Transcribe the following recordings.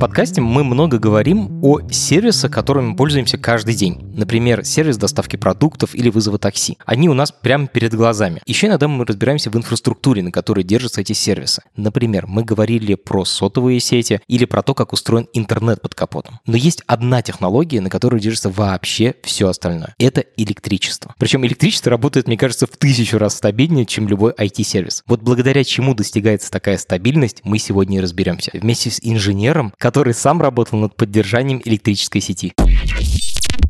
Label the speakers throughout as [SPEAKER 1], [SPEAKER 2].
[SPEAKER 1] Подкасте мы много говорим о сервисах, которыми пользуемся каждый день. Например, сервис доставки продуктов или вызова такси. Они у нас прямо перед глазами. Еще иногда мы разбираемся в инфраструктуре, на которой держатся эти сервисы. Например, мы говорили про сотовые сети или про то, как устроен интернет под капотом. Но есть одна технология, на которой держится вообще все остальное. Это электричество. Причем электричество работает, мне кажется, в тысячу раз стабильнее, чем любой IT-сервис. Вот благодаря чему достигается такая стабильность, мы сегодня и разберемся. Вместе с инженером, который сам работал над поддержанием электрической сети.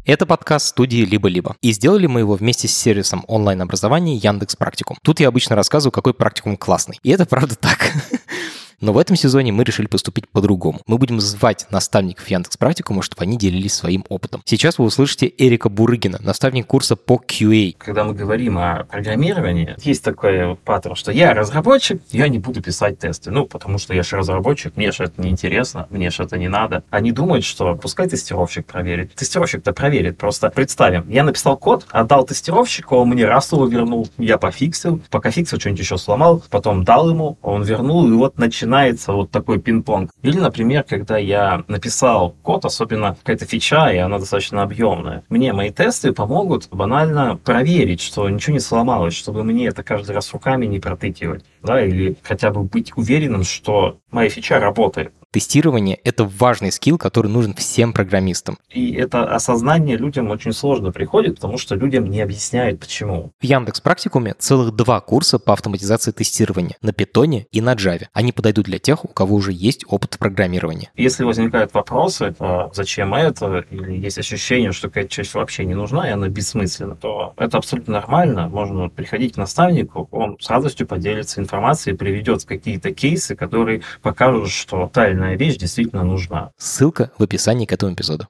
[SPEAKER 1] Это подкаст студии «Либо-либо». И сделали мы его вместе с сервисом онлайн-образования Яндекс Практикум. Тут я обычно рассказываю, какой практикум классный. И это правда так. Но в этом сезоне мы решили поступить по-другому. Мы будем звать наставников Яндекс Практикума, чтобы они делились своим опытом. Сейчас вы услышите Эрика Бурыгина, наставник курса по QA.
[SPEAKER 2] Когда мы говорим о программировании, есть такой паттерн, что я разработчик, я не буду писать тесты. Ну, потому что я же разработчик, мне же это не интересно, мне же это не надо. Они думают, что пускай тестировщик проверит. Тестировщик-то проверит. Просто представим, я написал код, отдал тестировщику, он мне раз его вернул, я пофиксил, пока фиксил, что-нибудь еще сломал, потом дал ему, он вернул, и вот начинает начинается вот такой пинг-понг. Или, например, когда я написал код, особенно какая-то фича, и она достаточно объемная, мне мои тесты помогут банально проверить, что ничего не сломалось, чтобы мне это каждый раз руками не протыкивать, да, или хотя бы быть уверенным, что моя фича работает.
[SPEAKER 1] Тестирование — это важный скилл, который нужен всем программистам.
[SPEAKER 2] И это осознание людям очень сложно приходит, потому что людям не объясняют, почему.
[SPEAKER 1] В Яндекс Практикуме целых два курса по автоматизации тестирования на Питоне и на Java. Они подойдут для тех, у кого уже есть опыт в программировании.
[SPEAKER 2] Если возникают вопросы, а зачем это, или есть ощущение, что какая-то часть вообще не нужна, и она бессмысленна, то это абсолютно нормально. Можно приходить к наставнику, он с радостью поделится информацией, приведет какие-то кейсы, которые покажут, что та или иная вещь действительно нужна.
[SPEAKER 1] Ссылка в описании к этому эпизоду.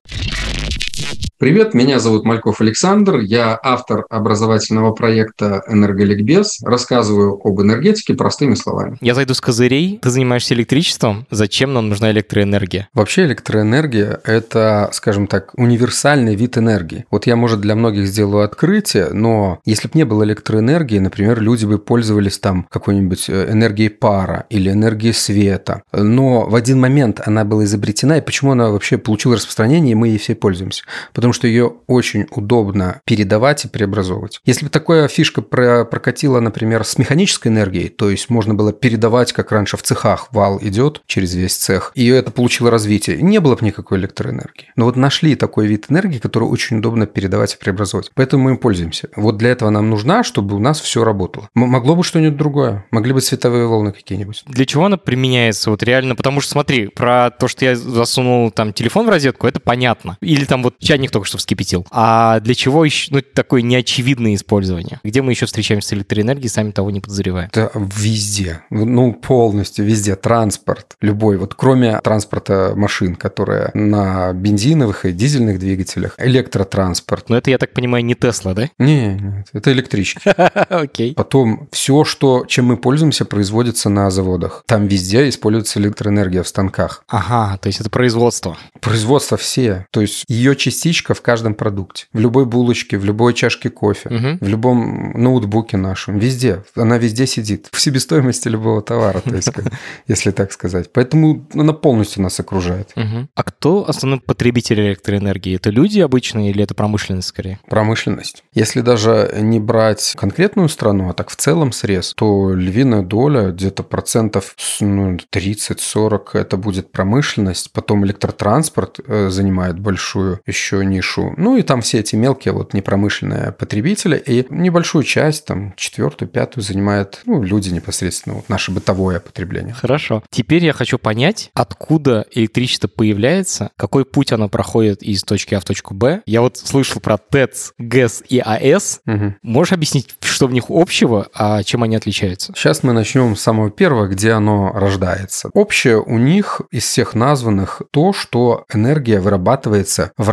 [SPEAKER 3] Привет, меня зовут Мальков Александр, я автор образовательного проекта «Энерголикбез», рассказываю об энергетике простыми словами.
[SPEAKER 1] Я зайду с козырей, ты занимаешься электричеством, зачем нам нужна электроэнергия?
[SPEAKER 3] Вообще электроэнергия – это, скажем так, универсальный вид энергии. Вот я, может, для многих сделаю открытие, но если бы не было электроэнергии, например, люди бы пользовались там какой-нибудь э, энергией пара или энергией света, но в один момент она была изобретена, и почему она вообще получила распространение, и мы ей все пользуемся? Потому потому что ее очень удобно передавать и преобразовывать. Если бы такая фишка про прокатила, например, с механической энергией, то есть можно было передавать, как раньше в цехах, вал идет через весь цех, и это получило развитие, не было бы никакой электроэнергии. Но вот нашли такой вид энергии, который очень удобно передавать и преобразовывать. Поэтому мы им пользуемся. Вот для этого нам нужна, чтобы у нас все работало. Могло бы что-нибудь другое. Могли бы световые волны какие-нибудь.
[SPEAKER 1] Для чего она применяется? Вот реально, потому что смотри, про то, что я засунул там телефон в розетку, это понятно. Или там вот чайник только что вскипятил. А для чего еще, ну, такое неочевидное использование? Где мы еще встречаемся с электроэнергией, сами того не подозревая?
[SPEAKER 3] Это везде. Ну, полностью везде. Транспорт. Любой. Вот кроме транспорта машин, которые на бензиновых и дизельных двигателях. Электротранспорт.
[SPEAKER 1] Но это, я так понимаю, не Тесла, да?
[SPEAKER 3] Не, нет. Это электрички.
[SPEAKER 1] Окей.
[SPEAKER 3] Потом все, что, чем мы пользуемся, производится на заводах. Там везде используется электроэнергия в станках.
[SPEAKER 1] Ага, то есть это производство.
[SPEAKER 3] Производство все. То есть ее частичка в каждом продукте. В любой булочке, в любой чашке кофе, угу. в любом ноутбуке нашем. Везде. Она везде сидит. В себестоимости любого товара, то есть, если так сказать. Поэтому она полностью нас окружает.
[SPEAKER 1] А кто основной потребитель электроэнергии? Это люди обычные или это промышленность скорее?
[SPEAKER 3] Промышленность. Если даже не брать конкретную страну, а так в целом срез, то львиная доля, где-то процентов ну, 30-40 это будет промышленность, потом электротранспорт э, занимает большую еще нишу нишу. Ну и там все эти мелкие вот непромышленные потребители. И небольшую часть, там четвертую, пятую занимают ну, люди непосредственно, вот наше бытовое потребление.
[SPEAKER 1] Хорошо. Теперь я хочу понять, откуда электричество появляется, какой путь оно проходит из точки А в точку Б. Я вот слышал про ТЭЦ, ГЭС и АЭС. Угу. Можешь объяснить, что в них общего, а чем они отличаются?
[SPEAKER 3] Сейчас мы начнем с самого первого, где оно рождается. Общее у них из всех названных то, что энергия вырабатывается в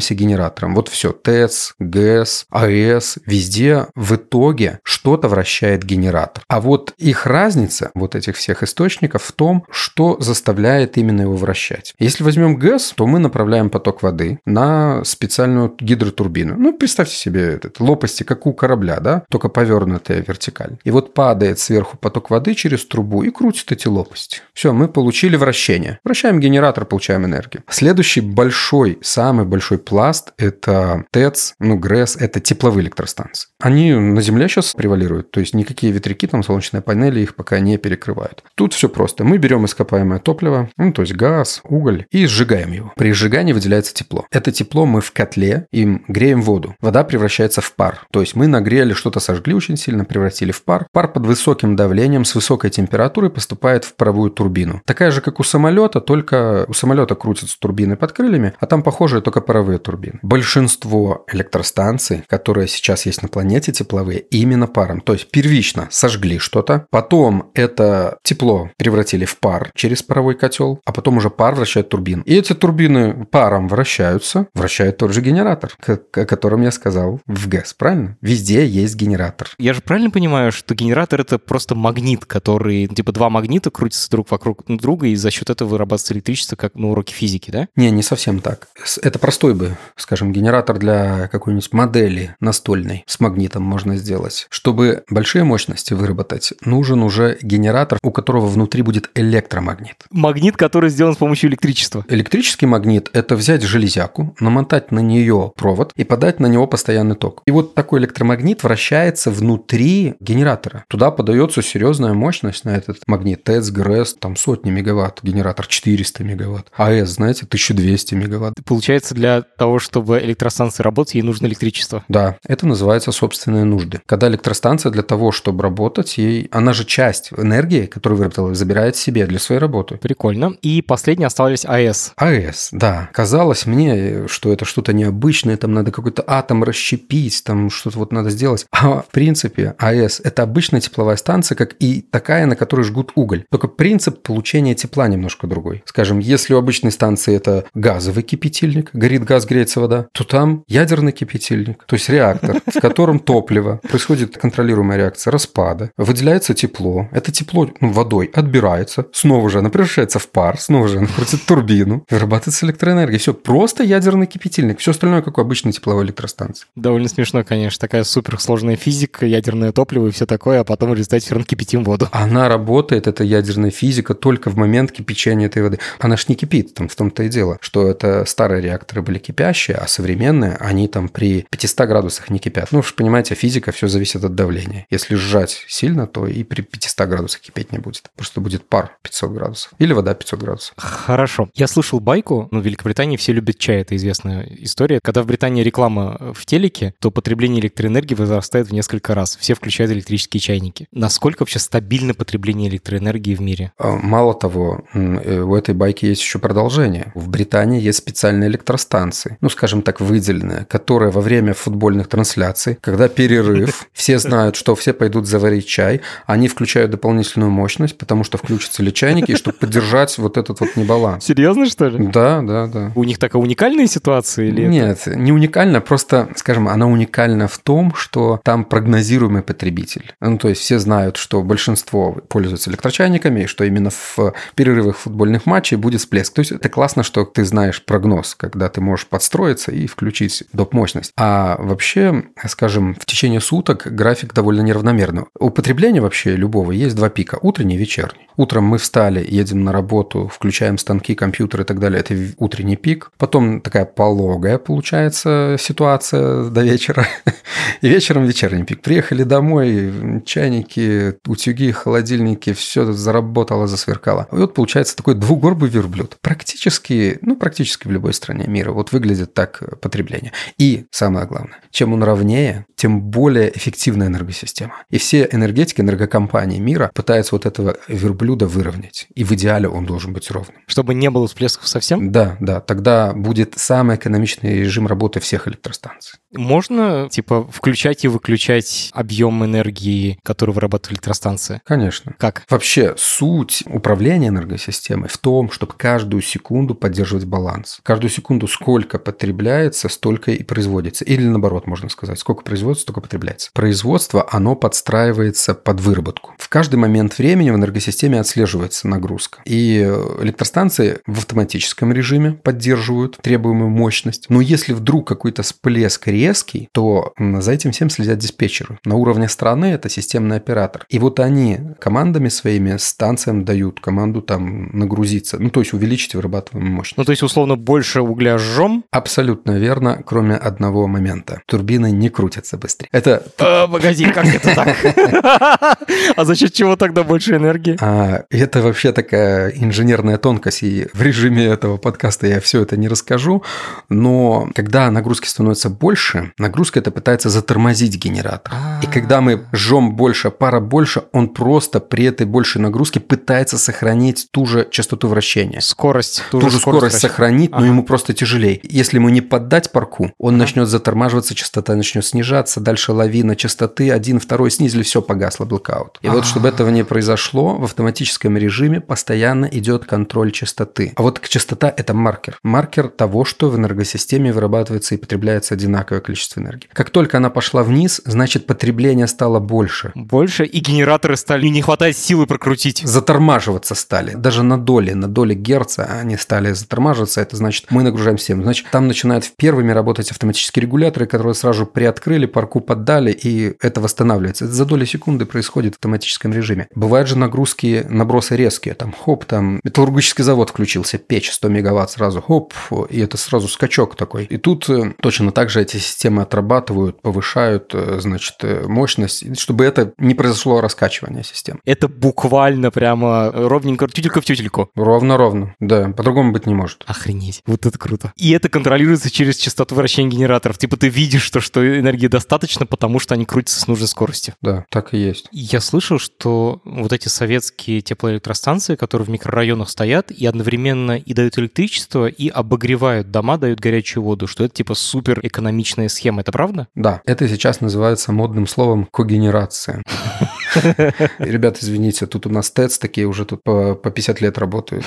[SPEAKER 3] вращающимся генераторам. Вот все, ТЭЦ, ГЭС, АЭС, везде в итоге что-то вращает генератор. А вот их разница, вот этих всех источников, в том, что заставляет именно его вращать. Если возьмем ГЭС, то мы направляем поток воды на специальную гидротурбину. Ну, представьте себе этот, лопасти, как у корабля, да, только повернутые вертикально. И вот падает сверху поток воды через трубу и крутит эти лопасти. Все, мы получили вращение. Вращаем генератор, получаем энергию. Следующий большой, самый большой пласт – это ТЭЦ, ну, ГРЭС, это тепловые электростанции. Они на Земле сейчас превалируют, то есть никакие ветряки, там солнечные панели их пока не перекрывают. Тут все просто. Мы берем ископаемое топливо, ну, то есть газ, уголь, и сжигаем его. При сжигании выделяется тепло. Это тепло мы в котле им греем воду. Вода превращается в пар. То есть мы нагрели, что-то сожгли очень сильно, превратили в пар. Пар под высоким давлением с высокой температурой поступает в паровую турбину. Такая же, как у самолета, только у самолета крутятся турбины под крыльями, а там похожие только паровые турбины. Большинство электростанций, которые сейчас есть на планете тепловые, именно паром. То есть первично сожгли что-то, потом это тепло превратили в пар через паровой котел, а потом уже пар вращает турбин. И эти турбины паром вращаются, вращает тот же генератор, о котором я сказал в ГЭС, правильно? Везде есть генератор.
[SPEAKER 1] Я же правильно понимаю, что генератор это просто магнит, который, типа, два магнита крутятся друг вокруг друга, и за счет этого вырабатывается электричество, как на уроке физики, да?
[SPEAKER 3] Не, не совсем так. Это простой бы, скажем, генератор для какой-нибудь модели настольной с магнитом можно сделать. Чтобы большие мощности выработать, нужен уже генератор, у которого внутри будет электромагнит.
[SPEAKER 1] Магнит, который сделан с помощью электричества.
[SPEAKER 3] Электрический магнит – это взять железяку, намотать на нее провод и подать на него постоянный ток. И вот такой электромагнит вращается внутри генератора. Туда подается серьезная мощность на этот магнит. ТЭЦ, ГРЭС, там сотни мегаватт, генератор 400 мегаватт. АЭС, знаете, 1200 мегаватт.
[SPEAKER 1] Получается, для того, чтобы электростанция работать, ей нужно электричество.
[SPEAKER 3] Да, это называется собственные нужды. Когда электростанция для того, чтобы работать, ей, она же часть энергии, которую выработала, забирает себе для своей работы.
[SPEAKER 1] Прикольно. И последнее осталось АЭС.
[SPEAKER 3] АЭС, да. Казалось мне, что это что-то необычное, там надо какой-то атом расщепить, там что-то вот надо сделать. А в принципе АЭС – это обычная тепловая станция, как и такая, на которой жгут уголь. Только принцип получения тепла немножко другой. Скажем, если у обычной станции это газовый кипятильник, горит газ, греется вода, то там ядерный кипятильник, то есть реактор, в котором топливо, происходит контролируемая реакция распада, выделяется тепло, это тепло ну, водой отбирается, снова же она превращается в пар, снова же она крутит турбину, вырабатывается электроэнергия. Все, просто ядерный кипятильник. Все остальное, как у обычной тепловой электростанции.
[SPEAKER 1] Довольно смешно, конечно. Такая суперсложная физика, ядерное топливо и все такое, а потом в результате все равно кипятим воду.
[SPEAKER 3] Она работает, эта ядерная физика, только в момент кипячения этой воды. Она ж не кипит, там в том-то и дело, что это старые реакторы были кипящие, а современные, они там при 500 градусах не кипят. Ну, вы же понимаете, физика, все зависит от давления. Если сжать сильно, то и при 500 градусах кипеть не будет. Просто будет пар 500 градусов. Или вода 500 градусов.
[SPEAKER 1] Хорошо. Я слышал байку, ну, в Великобритании все любят чай, это известная история. Когда в Британии реклама в телеке, то потребление электроэнергии возрастает в несколько раз. Все включают электрические чайники. Насколько вообще стабильно потребление электроэнергии в мире?
[SPEAKER 3] А, Мало того, э, у этой байки есть еще продолжение. В Британии есть специальные электростанции, ну, скажем так, выделенные, которые во время футбольных трансляций, когда перерыв, все знают, что все пойдут заварить чай, они включают дополнительную мощность, потому что включатся ли чайники, чтобы поддержать вот этот вот небаланс.
[SPEAKER 1] Серьезно, что ли?
[SPEAKER 3] Да, да, да.
[SPEAKER 1] У них такая уникальная ситуация или это-
[SPEAKER 3] Нет, не уникально, просто, скажем, она уникальна в том, что там прогнозируемый потребитель. Ну, то есть все знают, что большинство пользуются электрочайниками, и что именно в перерывах футбольных матчей будет всплеск. То есть это классно, что ты знаешь прогноз, когда ты можешь подстроиться и включить доп. мощность. А вообще, скажем, в течение суток график довольно неравномерный. У потребления вообще любого есть два пика – утренний и вечерний. Утром мы встали, едем на работу, включаем станки, компьютеры и так далее. Это утренний пик. Потом такая пологая получается ситуация до вечера. И вечером вечерний пик. Приехали домой, чайники, утюги, холодильники, все заработало, засверкало. И вот получается такой двугорбый верблюд. Практически, ну, практически в любой стране мира вот выглядит так потребление. И самое главное, чем он ровнее, тем более эффективная энергосистема. И все энергетики, энергокомпании мира пытаются вот этого верблюда выровнять. И в идеале он должен быть ровным.
[SPEAKER 1] Чтобы не было всплесков совсем?
[SPEAKER 3] Да, да. Тогда будет самый экономичный режим работы всех электростанций.
[SPEAKER 1] Можно, типа, включать и выключать объем энергии, который вырабатывает электростанция?
[SPEAKER 3] Конечно.
[SPEAKER 1] Как?
[SPEAKER 3] Вообще, суть управления энергосистемой в том, чтобы каждую секунду поддерживать баланс. Каждую секунду сколько потребляется, столько и производится. Или наоборот, можно сказать, сколько производится, столько потребляется. Производство, оно подстраивается под выработку. В каждый момент времени в энергосистеме отслеживается нагрузка. И электростанции в автоматическом режиме поддерживают требуемую мощность. Но если вдруг какой-то всплеск резкий, то за этим всем следят диспетчеры. На уровне страны это системный оператор. И вот они командами своими станциям дают команду там нагрузиться. Ну, то есть увеличить вырабатываемую мощность.
[SPEAKER 1] Ну, то есть, условно, больше угля жжем?
[SPEAKER 3] Абсолютно верно, кроме одного момента. Турбины не крутятся быстрее. Это...
[SPEAKER 1] А, погоди, как это так? А за счет чего тогда больше энергии?
[SPEAKER 3] А, это вообще такая инженерная тонкость, и в режиме этого подкаста я все это не расскажу, но когда нагрузки становятся больше, нагрузка это пытается затормозить генератор. И когда мы жжем больше, пара больше, он просто при этой большей нагрузке пытается сохранить ту же частоту вращения.
[SPEAKER 1] Скорость.
[SPEAKER 3] Ту, же скорость, сохранить, но ему просто тяжелее. Если ему не поддать парку, он начнет затормаживаться, частота начнет снижаться, дальше лавина частоты, один, второй снизили, все, погасло, блокаут. И вот, чтобы этого не произошло, в автоматическом режиме постоянно идет контроль частоты. А вот частота – это маркер. Маркер того, что в энергосистеме вырабатывается и потребляется одинаковое количество энергии. Как только она пошла вниз, значит потребление стало больше.
[SPEAKER 1] Больше, и генераторы стали не хватает силы прокрутить.
[SPEAKER 3] затормаживаться стали. Даже на доли, на доли герца они стали затормаживаться. Это значит, мы нагружаем систему. Значит, там начинают первыми работать автоматические регуляторы, которые сразу приоткрыли, парку поддали, и это восстанавливается. Это за доли секунды происходит в автоматическом режиме. Бывают же нагрузки, набросы резкие. Там хоп, там металлургический завод включился, печь 100 мегаватт сразу, хоп, и это сразу скачок такой. И тут э, точно так же эти системы отрабатывают, повышают, э, значит, э, мощность, чтобы это не произошло раскачивание систем.
[SPEAKER 1] Это буквально прямо ровненько тютелька в тютельку.
[SPEAKER 3] Ровно-ровно. Да, по-другому быть не может.
[SPEAKER 1] Охренеть. Вот это круто. И это контролируется через частоту вращения генераторов. Типа ты видишь, что, что энергии достаточно, потому что они крутятся с нужной скоростью.
[SPEAKER 3] Да, так и есть.
[SPEAKER 1] Я слышал, что вот эти советские теплоэлектростанции, которые в микрорайонах стоят и одновременно и дают электричество, и обогревают дома, дают горячую воду, что это типа супер экономичная схема. Это правда?
[SPEAKER 3] Да, это сейчас называется модным словом когенерация. Ребят, извините, тут у нас ТЭЦ такие уже тут по, по 50 лет работают.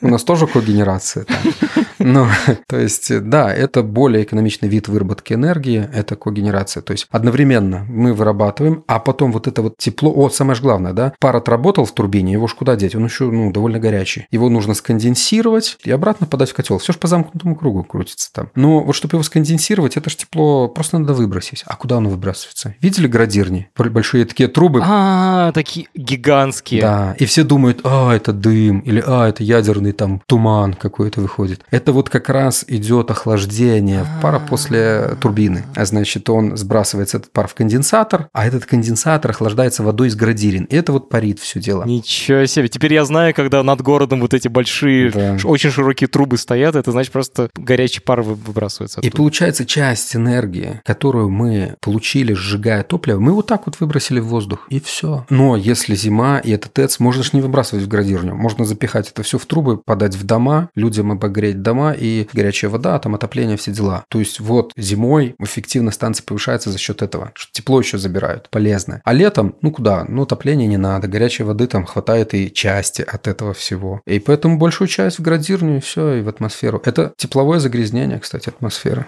[SPEAKER 3] У нас тоже когенерация. Ну, то есть, да, это более экономичный вид выработки энергии, это когенерация. То есть, одновременно мы вырабатываем, а потом вот это вот тепло, о, самое же главное, да, пар отработал в турбине, его ж куда деть? Он еще, ну, довольно горячий. Его нужно сконденсировать и обратно подать в котел. Все же по замкнутому кругу крутится там. Но вот чтобы его сконденсировать, это же тепло просто надо выбросить. А куда оно выбрасывается? Видели градирни? Большие такие трубы,
[SPEAKER 1] А, такие гигантские.
[SPEAKER 3] да, и все думают, а, это дым, или а, это ядерный там туман какой-то выходит. Это вот как раз идет охлаждение пара после турбины. А значит, он сбрасывается этот пар в конденсатор, а этот конденсатор охлаждается водой из градирин. И это вот парит все дело.
[SPEAKER 1] Ничего себе. Теперь я знаю, когда над городом вот эти большие,
[SPEAKER 3] Да.
[SPEAKER 1] очень широкие трубы стоят, это значит просто горячий пар вы- выбрасывается
[SPEAKER 3] И
[SPEAKER 1] оттуда.
[SPEAKER 3] получается часть энергии, которую мы получили, сжигая топливо, мы вот так вот выбросили в воздух, и все. Но если зима, и этот ТЭЦ, можно же не выбрасывать в градирню. Можно запихать это все в трубы, подать в дома, людям обогреть дома, и горячая вода, там отопление, все дела. То есть вот зимой эффективность станции повышается за счет этого, что тепло еще забирают, полезное. А летом, ну куда? Ну отопления не надо, горячей воды там хватает и части от этого всего. И поэтому большую часть в градирню, и все, и в атмосферу. Это тепловое загрязнение, кстати, атмосферы.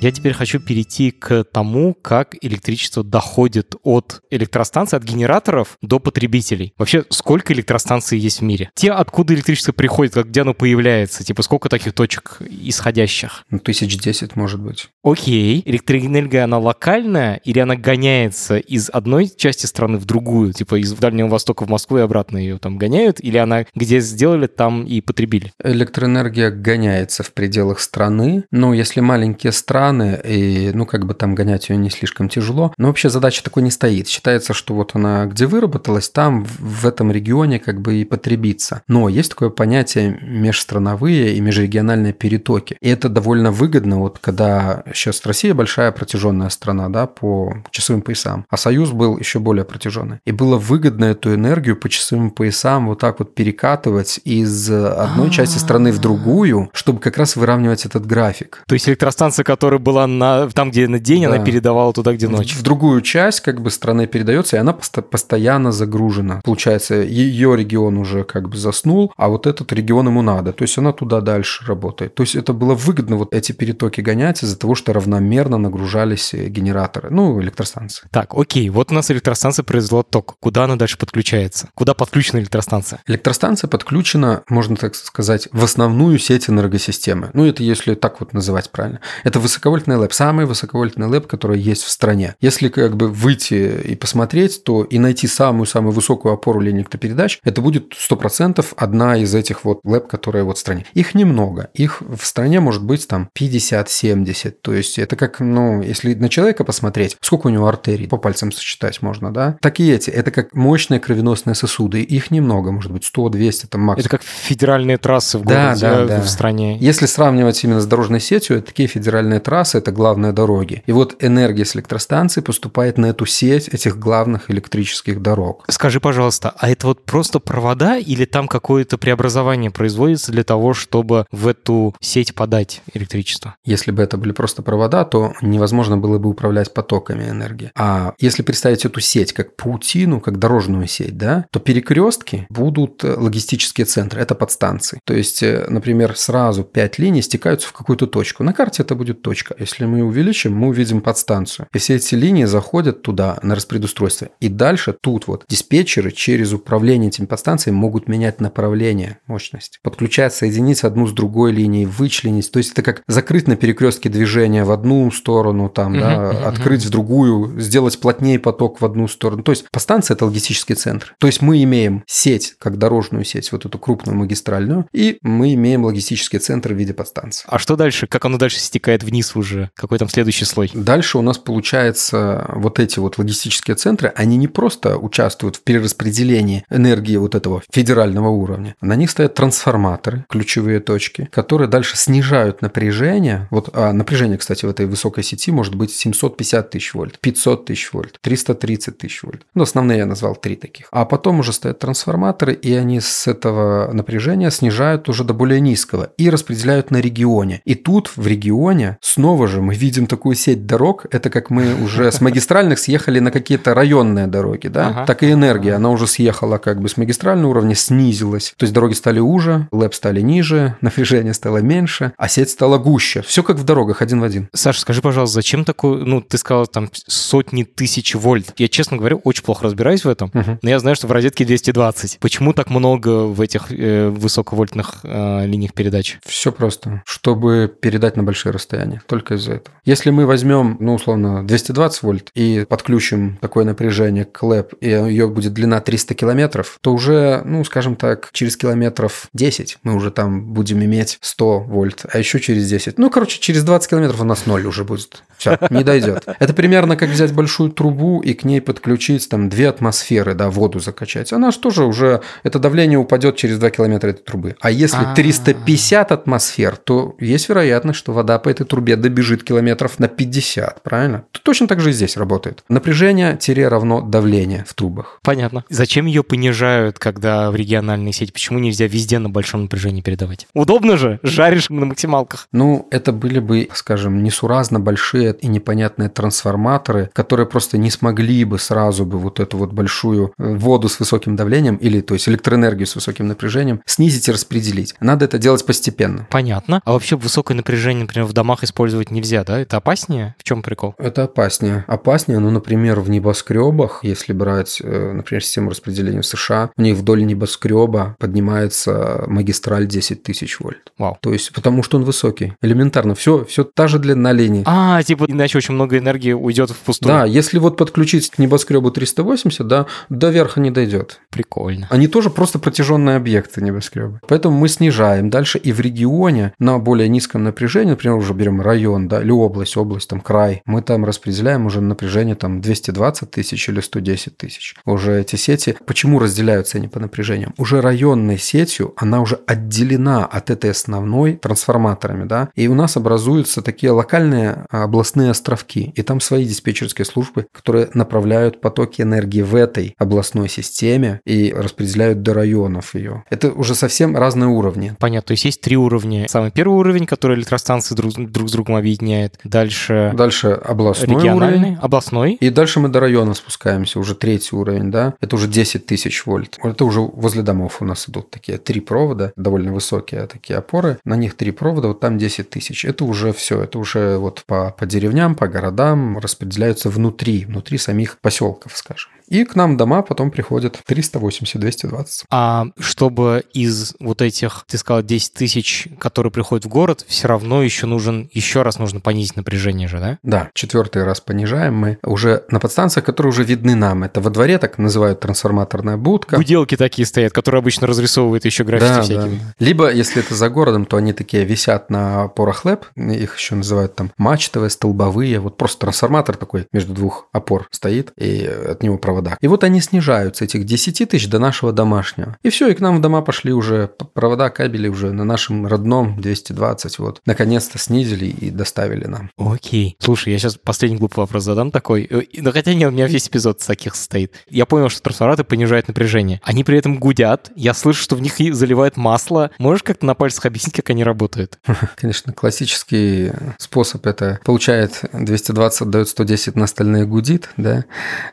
[SPEAKER 1] Я теперь хочу перейти к тому, как электричество доходит от электростанций, от генераторов до потребителей. Вообще, сколько электростанций есть в мире? Те, откуда электричество приходит, как где оно появляется, типа сколько таких точек исходящих?
[SPEAKER 3] Ну, тысяч десять, может быть.
[SPEAKER 1] Окей, электроэнергия, она локальная или она гоняется из одной части страны в другую, типа из Дальнего Востока в Москву и обратно ее там гоняют, или она где сделали, там и потребили?
[SPEAKER 3] Электроэнергия гоняется в пределах страны, но если маленькие страны, страны, и, ну, как бы там гонять ее не слишком тяжело. Но вообще задача такой не стоит. Считается, что вот она где выработалась, там, в этом регионе, как бы и потребиться. Но есть такое понятие межстрановые и межрегиональные перетоки. И это довольно выгодно, вот когда сейчас Россия большая протяженная страна, да, по часовым поясам, а Союз был еще более протяженный. И было выгодно эту энергию по часовым поясам вот так вот перекатывать из одной части страны в другую, чтобы как раз выравнивать этот график.
[SPEAKER 1] То есть электростанция, которая была на, там, где на день,
[SPEAKER 3] Да.
[SPEAKER 1] она передавала туда, где ночь.
[SPEAKER 3] В другую часть как бы страны передается, и она поsto- постоянно загружена. Получается, ее регион уже как бы заснул, а вот этот регион ему надо. То есть она туда дальше работает. То есть это было выгодно вот эти перетоки гонять из-за того, что равномерно нагружались э, генераторы, ну, электростанции.
[SPEAKER 1] Так, окей, вот у нас электростанция произвела ток. Куда она дальше подключается? Куда подключена электростанция?
[SPEAKER 3] Электростанция подключена, можно так сказать, в основную сеть энергосистемы. Ну, это если так вот называть правильно. Это высоковольтный лэп, самый высоковольтный лэп, который есть в стране. Если как бы выйти и посмотреть, то и найти самую-самую высокую опору линии электропередач, это будет 100% одна из этих вот лэп, которые вот в стране. Их немного. Их в стране может быть там 50-70. То есть это как, ну, если на человека посмотреть, сколько у него артерий, по пальцам сосчитать можно, да? Так и эти. Это как мощные кровеносные сосуды. Их немного, может быть 100-200 там максимум.
[SPEAKER 1] Это как федеральные трассы в
[SPEAKER 3] Да,
[SPEAKER 1] городе,
[SPEAKER 3] да,
[SPEAKER 1] э,
[SPEAKER 3] да.
[SPEAKER 1] в стране.
[SPEAKER 3] Если сравнивать именно с дорожной сетью, это такие федеральные трассы, это главные дороги. И вот энергия с электростанции поступает на эту сеть этих главных электрических дорог.
[SPEAKER 1] Скажи, пожалуйста, а это вот просто провода или там какое-то преобразование производится для того, чтобы в эту сеть подать электричество?
[SPEAKER 3] Если бы это были просто провода, то невозможно было бы управлять потоками энергии. А если представить эту сеть как паутину, как дорожную сеть, да, то перекрестки будут э, логистические центры, это подстанции. То есть, э, например, сразу пять линий стекаются в какую-то точку. На карте это будет точка. Если мы увеличим, мы увидим подстанцию. И все эти линии заходят туда, на распредустройство. И дальше тут вот диспетчеры через управление этими подстанциями могут менять направление мощности. Подключать, соединить одну с другой линией, вычленить. То есть это как закрыть на перекрестке движения в одну сторону, там,
[SPEAKER 1] Мгм,
[SPEAKER 3] да,
[SPEAKER 1] мгм,
[SPEAKER 3] открыть в другую, сделать плотнее поток в одну сторону. То есть подстанция – это логистический центр. То есть мы имеем сеть, как дорожную сеть, вот эту крупную магистральную, и мы имеем логистический центр в виде подстанции.
[SPEAKER 1] А что дальше? Как оно дальше стекает вниз уже? Какой там следующий слой?
[SPEAKER 3] Дальше у нас получается вот эти вот логистические центры, они не просто участвуют в перераспределении энергии вот этого федерального уровня. На них стоят трансформаторы, ключевые точки, которые дальше снижают напряжение. Вот а напряжение, кстати, в этой высокой сети может быть 750 тысяч вольт, 500 тысяч вольт, 330 тысяч вольт. Ну, основные я назвал три таких. А потом уже стоят трансформаторы, и они с этого напряжения снижают уже до более низкого и распределяют на регионе. И тут в регионе снова же мы видим такую сеть дорог. Это как мы уже с магистральных съехали на какие-то районные дороги, да?
[SPEAKER 1] Ага.
[SPEAKER 3] Так и энергия, она уже съехала как бы с магистрального уровня, снизилась. То есть дороги стали уже, лэп стали ниже, напряжение стало меньше, а сеть стала гуще. Все как в дорогах, один в один.
[SPEAKER 1] Саша, скажи, пожалуйста, зачем такой, ну, ты сказал там сотни тысяч вольт. Я, честно говоря, очень плохо разбираюсь в этом,
[SPEAKER 3] Мгм.
[SPEAKER 1] но я знаю, что в розетке 220. Почему так много в этих э, высоковольтных э, линиях передач?
[SPEAKER 3] Все просто, чтобы передать на большие расстояния. Только из-за этого. Если мы возьмем, ну, условно, 220 вольт и подключим такое напряжение к лэп, и ее будет длина 300 километров, то уже, ну, скажем так, через километров 10 мы уже там будем иметь 100 вольт, а еще через 10. Ну, короче, через 20 километров у нас ноль уже будет. Все, не дойдет. Это примерно как взять большую трубу и к ней подключить там две атмосферы, да, воду закачать. Она же тоже уже, это давление упадет через 2 километра этой трубы. А если
[SPEAKER 1] А.
[SPEAKER 3] 350 атмосфер, то есть вероятность, что вода по этой трубе добежит километров на 50, правильно? Точно так же и здесь работает. Напряжение тире равно давление в трубах.
[SPEAKER 1] Понятно. Зачем ее понижают, когда в региональной сети? Почему нельзя везде на большом напряжении передавать? Удобно же, жаришь на максималках.
[SPEAKER 3] Ну, это были бы, скажем, несуразно большие и непонятные трансформаторы, которые просто не смогли бы сразу бы вот эту вот большую э, воду с высоким давлением или, то есть, электроэнергию с высоким напряжением снизить и распределить. Надо это делать постепенно.
[SPEAKER 1] Понятно. А вообще высокое напряжение, например, в домах использовать нельзя, да? Это опаснее? В чем прикол?
[SPEAKER 3] Это опаснее. Опаснее, ну, например, в небоскребах, если брать, э, например, систему распределения в США, у них вдоль небоскреба поднимается магистраль 10 тысяч вольт.
[SPEAKER 1] Вау.
[SPEAKER 3] То есть, потому что он высокий. Элементарно. Все, все та же длина линии.
[SPEAKER 1] А, типа, иначе очень много энергии уйдет впустую.
[SPEAKER 3] Да, если вот подключить к небоскребу 380, да, до верха не дойдет.
[SPEAKER 1] Прикольно.
[SPEAKER 3] Они тоже просто протяженные объекты небоскреба. Поэтому мы снижаем дальше и в регионе на более низком напряжении, например, уже берем район район, да, или область, область, там, край, мы там распределяем уже напряжение там 220 тысяч или 110 тысяч. Уже эти сети, почему разделяются они по напряжениям? Уже районной сетью она уже отделена от этой основной трансформаторами, да, и у нас образуются такие локальные а, областные островки, и там свои диспетчерские службы, которые направляют потоки энергии в этой областной системе и распределяют до районов ее. Это уже совсем разные уровни.
[SPEAKER 1] Понятно, то есть есть три уровня. Самый первый уровень, который электростанции друг, друг с другом объединяет. Дальше...
[SPEAKER 3] Дальше областной
[SPEAKER 1] региональный,
[SPEAKER 3] уровень.
[SPEAKER 1] областной.
[SPEAKER 3] И дальше мы до района спускаемся, уже третий уровень, да. Это уже 10 тысяч вольт. Это уже возле домов у нас идут такие три провода, довольно высокие такие опоры. На них три провода, вот там 10 тысяч. Это уже все, это уже вот по, по деревням, по городам распределяются внутри, внутри самих поселков, скажем. И к нам дома потом приходят 380-220.
[SPEAKER 1] А чтобы из вот этих, ты сказал, 10 тысяч, которые приходят в город, все равно еще нужен, еще раз нужно понизить напряжение же, да?
[SPEAKER 3] Да, четвертый раз понижаем мы уже на подстанциях, которые уже видны нам. Это во дворе так называют трансформаторная будка.
[SPEAKER 1] Гуделки такие стоят, которые обычно разрисовывают еще граффити да, всякими.
[SPEAKER 3] Да. Либо, если это за городом, то они такие висят на опорах ЛЭП, их еще называют там мачтовые, столбовые, вот просто трансформатор такой между двух опор стоит, и от него проводят провода. И вот они снижаются, этих 10 тысяч до нашего домашнего. И все, и к нам в дома пошли уже провода, кабели уже на нашем родном 220. Вот, наконец-то снизили и доставили нам.
[SPEAKER 1] Окей. Слушай, я сейчас последний глупый вопрос задам такой. Э, ну, хотя нет, у меня весь эпизод таких состоит. Я понял, что трансформаторы понижают напряжение. Они при этом гудят. Я слышу, что в них заливают масло. Можешь как-то на пальцах объяснить, как они работают?
[SPEAKER 3] Конечно, классический способ это получает 220, дает 110 на остальные гудит, да,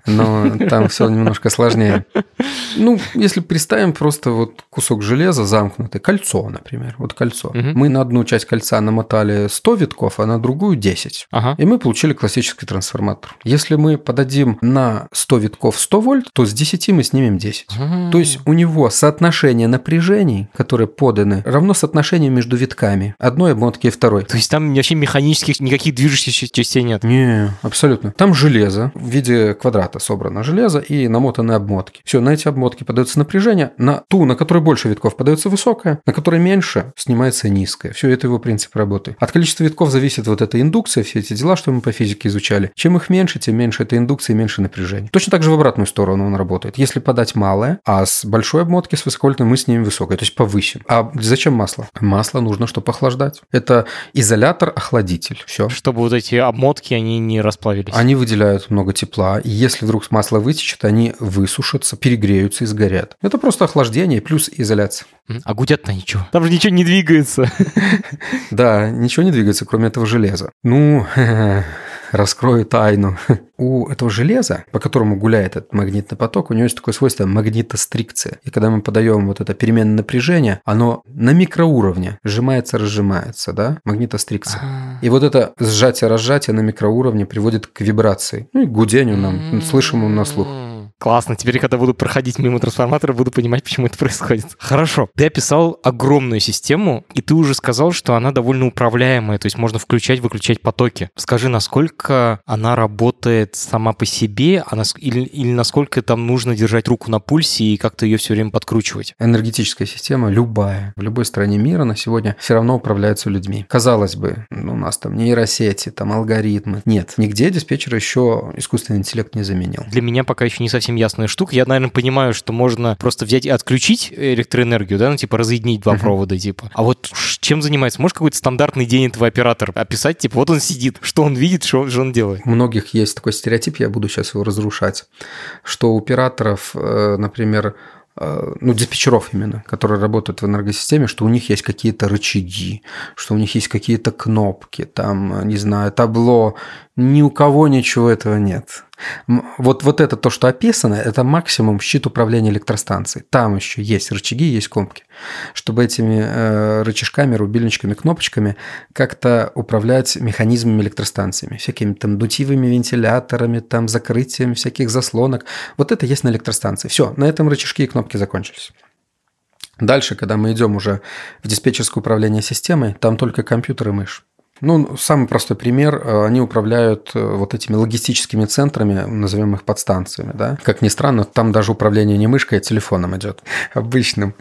[SPEAKER 3] но там все немножко сложнее. Ну, если представим просто вот кусок железа замкнутый, кольцо, например, вот кольцо. Угу. Мы на одну часть кольца намотали 100 витков, а на другую 10. Ага. И мы получили классический трансформатор. Если мы подадим на 100 витков 100 вольт, то с 10 мы снимем 10. Угу. То есть у него соотношение напряжений, которые поданы, равно соотношению между витками одной обмотки и второй.
[SPEAKER 1] То есть там вообще механических никаких движущихся частей нет?
[SPEAKER 3] Не, абсолютно. Там железо в виде квадрата собрано железо, железа и намотаны обмотки. Все, на эти обмотки подается напряжение, на ту, на которой больше витков, подается высокое, на которой меньше, снимается низкое. Все, это его принцип работы. От количества витков зависит вот эта индукция, все эти дела, что мы по физике изучали. Чем их меньше, тем меньше эта индукция и меньше напряжения. Точно так же в обратную сторону он работает. Если подать малое, а с большой обмотки, с высоковольтной мы снимем высокое, то есть повысим. А зачем масло? Масло нужно, чтобы охлаждать. Это изолятор-охладитель. Все.
[SPEAKER 1] Чтобы вот эти обмотки, они не расплавились.
[SPEAKER 3] Они выделяют много тепла. И если вдруг масло вытечет, вытечет, они высушатся, перегреются и сгорят. Это просто охлаждение плюс изоляция.
[SPEAKER 1] А гудят-то ничего. Там же ничего не двигается.
[SPEAKER 3] Да, ничего не двигается, кроме этого железа. Ну, раскрою тайну. У этого железа, по которому гуляет этот магнитный поток, у него есть такое свойство магнитострикция. И когда мы подаем вот это переменное напряжение, оно на микроуровне сжимается, разжимается, да, магнитострикция. А. И вот это сжатие-разжатие на микроуровне приводит к вибрации, ну и к гудению нам, слышимому на слух.
[SPEAKER 1] Классно. Теперь, когда буду проходить мимо трансформатора, буду понимать, почему это происходит. Хорошо. Ты описал огромную систему, и ты уже сказал, что она довольно управляемая, то есть можно включать, выключать потоки. Скажи, насколько она работает сама по себе, а нас... или, или насколько там нужно держать руку на пульсе и как-то ее все время подкручивать?
[SPEAKER 3] Энергетическая система любая, в любой стране мира на сегодня все равно управляется людьми. Казалось бы, ну, у нас там нейросети, там алгоритмы. Нет, нигде диспетчер еще искусственный интеллект не заменил.
[SPEAKER 1] Для меня пока еще не совсем совсем ясная штука. Я, наверное, понимаю, что можно просто взять и отключить электроэнергию, да, ну, типа, разъединить два uh-huh. провода, типа. А вот чем занимается? Можешь какой-то стандартный день этого оператора описать? Типа, вот он сидит, что он видит, что, что он делает?
[SPEAKER 3] У многих есть такой стереотип, я буду сейчас его разрушать, что у операторов, э, например, э, ну, диспетчеров именно, которые работают в энергосистеме, что у них есть какие-то рычаги, что у них есть какие-то кнопки, там, не знаю, табло. Ни у кого ничего этого нет. Вот, вот это то, что описано, это максимум щит управления электростанцией. Там еще есть рычаги, есть кнопки. Чтобы этими э, рычажками, рубильничками, кнопочками как-то управлять механизмами электростанциями. Всякими там дутивыми вентиляторами, там закрытием всяких заслонок. Вот это есть на электростанции. Все, на этом рычажки и кнопки закончились. Дальше, когда мы идем уже в диспетчерское управление системой, там только компьютер и мышь. Ну, самый простой пример. э, Они управляют э, вот этими логистическими центрами, назовем их подстанциями, да. Как ни странно, там даже управление не мышкой, а телефоном идет, обычным.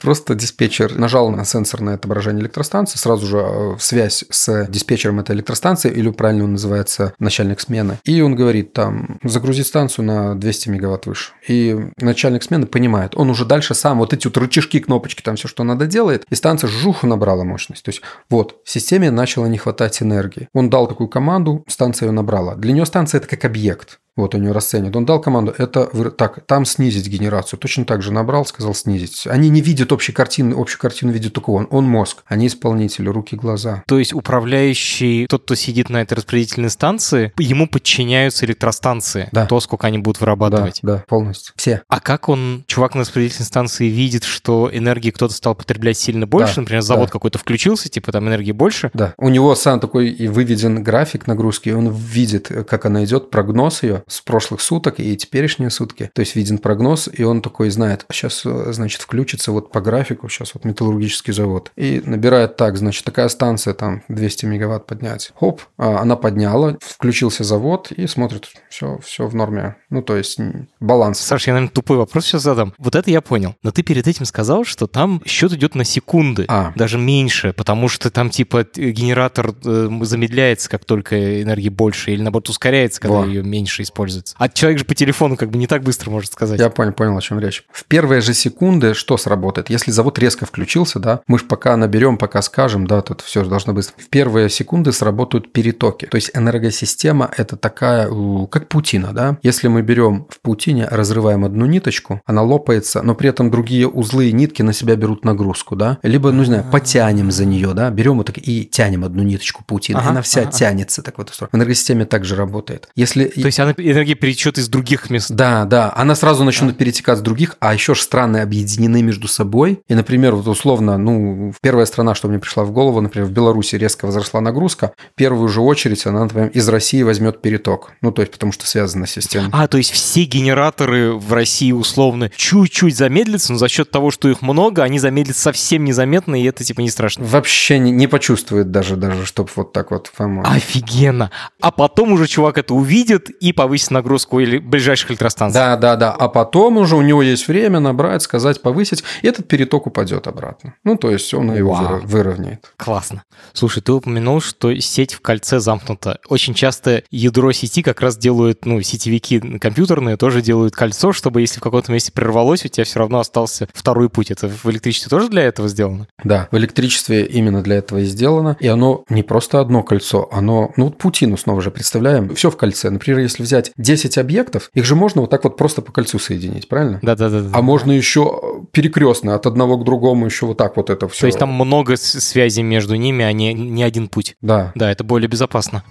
[SPEAKER 3] Просто диспетчер нажал на сенсорное отображение электростанции, сразу же э, связь с диспетчером этой электростанции, или правильно он называется начальник смены. И он говорит там, загрузить станцию на 200 мегаватт выше. И начальник смены понимает, он уже дальше сам вот эти вот рычажки, кнопочки, там все, что надо делает, и станция жуху набрала мощность. То есть вот, в системе начало не хватать энергии. Он дал такую команду, станция ее набрала. Для нее станция это как объект. Вот у него расценивают. Он дал команду, это так, там снизить генерацию. Точно так же набрал, сказал снизить. Они не видят общей картины, общую картину видит только он. Он мозг, они исполнители, руки, глаза.
[SPEAKER 1] То есть управляющий, тот, кто сидит на этой распределительной станции, ему подчиняются электростанции.
[SPEAKER 3] Да.
[SPEAKER 1] То, сколько они будут
[SPEAKER 3] Да,
[SPEAKER 1] вырабатывать.
[SPEAKER 3] да, полностью. Все.
[SPEAKER 1] А как он, чувак на распределительной станции, видит, что энергии кто-то стал потреблять сильно больше?
[SPEAKER 3] Да,
[SPEAKER 1] Например, завод
[SPEAKER 3] да.
[SPEAKER 1] какой-то включился, типа там энергии больше.
[SPEAKER 3] Да. У него сам такой и выведен график нагрузки, и он видит, как она идет, прогноз ее с прошлых суток и теперешние сутки. То есть виден прогноз, и он такой знает, сейчас, значит, включится вот по графику, сейчас вот металлургический завод. И набирает так, значит, такая станция, там 200 мегаватт поднять. Хоп, а, она подняла, включился завод и смотрит, все, все в норме. Ну, то есть баланс.
[SPEAKER 1] Саша, я, наверное, тупой вопрос сейчас задам. Вот это я понял. Но ты перед этим сказал, что там счет идет на секунды,
[SPEAKER 3] А.
[SPEAKER 1] даже меньше, потому что там типа т- генератор э, замедляется, как только энергии больше, или наоборот ускоряется, когда
[SPEAKER 3] Во.
[SPEAKER 1] ее меньше используется. А человек же по телефону как бы не так быстро может сказать.
[SPEAKER 3] Я понял, понял, о чем речь. В первые же секунды что сработает? Если завод резко включился, да, мы же пока наберем, пока скажем, да, тут все должно быть. В первые секунды сработают перетоки. То есть энергосистема – это такая, как паутина, да. Если мы берем в паутине, разрываем одну ниточку, она лопается, но при этом другие узлы и нитки на себя берут нагрузку, да. Либо, ну не знаю, потянем за нее, да, берем вот так и тянем одну ниточку паутины, и
[SPEAKER 1] Ага,
[SPEAKER 3] она вся
[SPEAKER 1] ага,
[SPEAKER 3] тянется так в эту сторону. В энергосистеме также работает. Если
[SPEAKER 1] То есть она энергия перетечет из других мест.
[SPEAKER 3] да, да, она сразу начнет перетекать с других, а еще ж страны объединены между собой. И, например, вот условно, ну, первая страна, что мне пришла в голову, например, в Беларуси резко возросла нагрузка, первую же очередь она, например, из России возьмет переток. Ну, то есть, потому что связана система.
[SPEAKER 1] А, то есть все генераторы в России условно чуть-чуть замедлятся, но за счет того, что их много, они замедлятся совсем незаметно, и это типа не страшно.
[SPEAKER 3] Вообще не, не почувствует даже, даже, чтобы вот так вот, по-моему.
[SPEAKER 1] Офигенно. А потом уже чувак это увидит и повысит нагрузку или ближайших электростанций.
[SPEAKER 3] Да, да, да. А потом уже у него есть время набрать, сказать, повысить, и этот переток упадет обратно. Ну, то есть он его
[SPEAKER 1] Вау.
[SPEAKER 3] выровняет.
[SPEAKER 1] Классно. Слушай, ты упомянул, что сеть в кольце замкнута. Очень часто ядро сети как раз делают, ну, сетевики компьютерные тоже делают кольцо, чтобы если в каком-то месте прервалось, у тебя все равно остался второй путь. Это в электричестве тоже для этого сделано?
[SPEAKER 3] Да, в электричестве именно для этого и сделано. И оно не просто одно кольцо, оно, ну вот паутину снова же представляем, все в кольце. Например, если взять 10 объектов, их же можно вот так вот просто по кольцу соединить, правильно?
[SPEAKER 1] Да-да-да.
[SPEAKER 3] А можно еще перекрестно от одного к другому еще вот так вот это все.
[SPEAKER 1] То есть там много связей между ними, а не, не один путь.
[SPEAKER 3] Да.
[SPEAKER 1] Да, это более безопасно.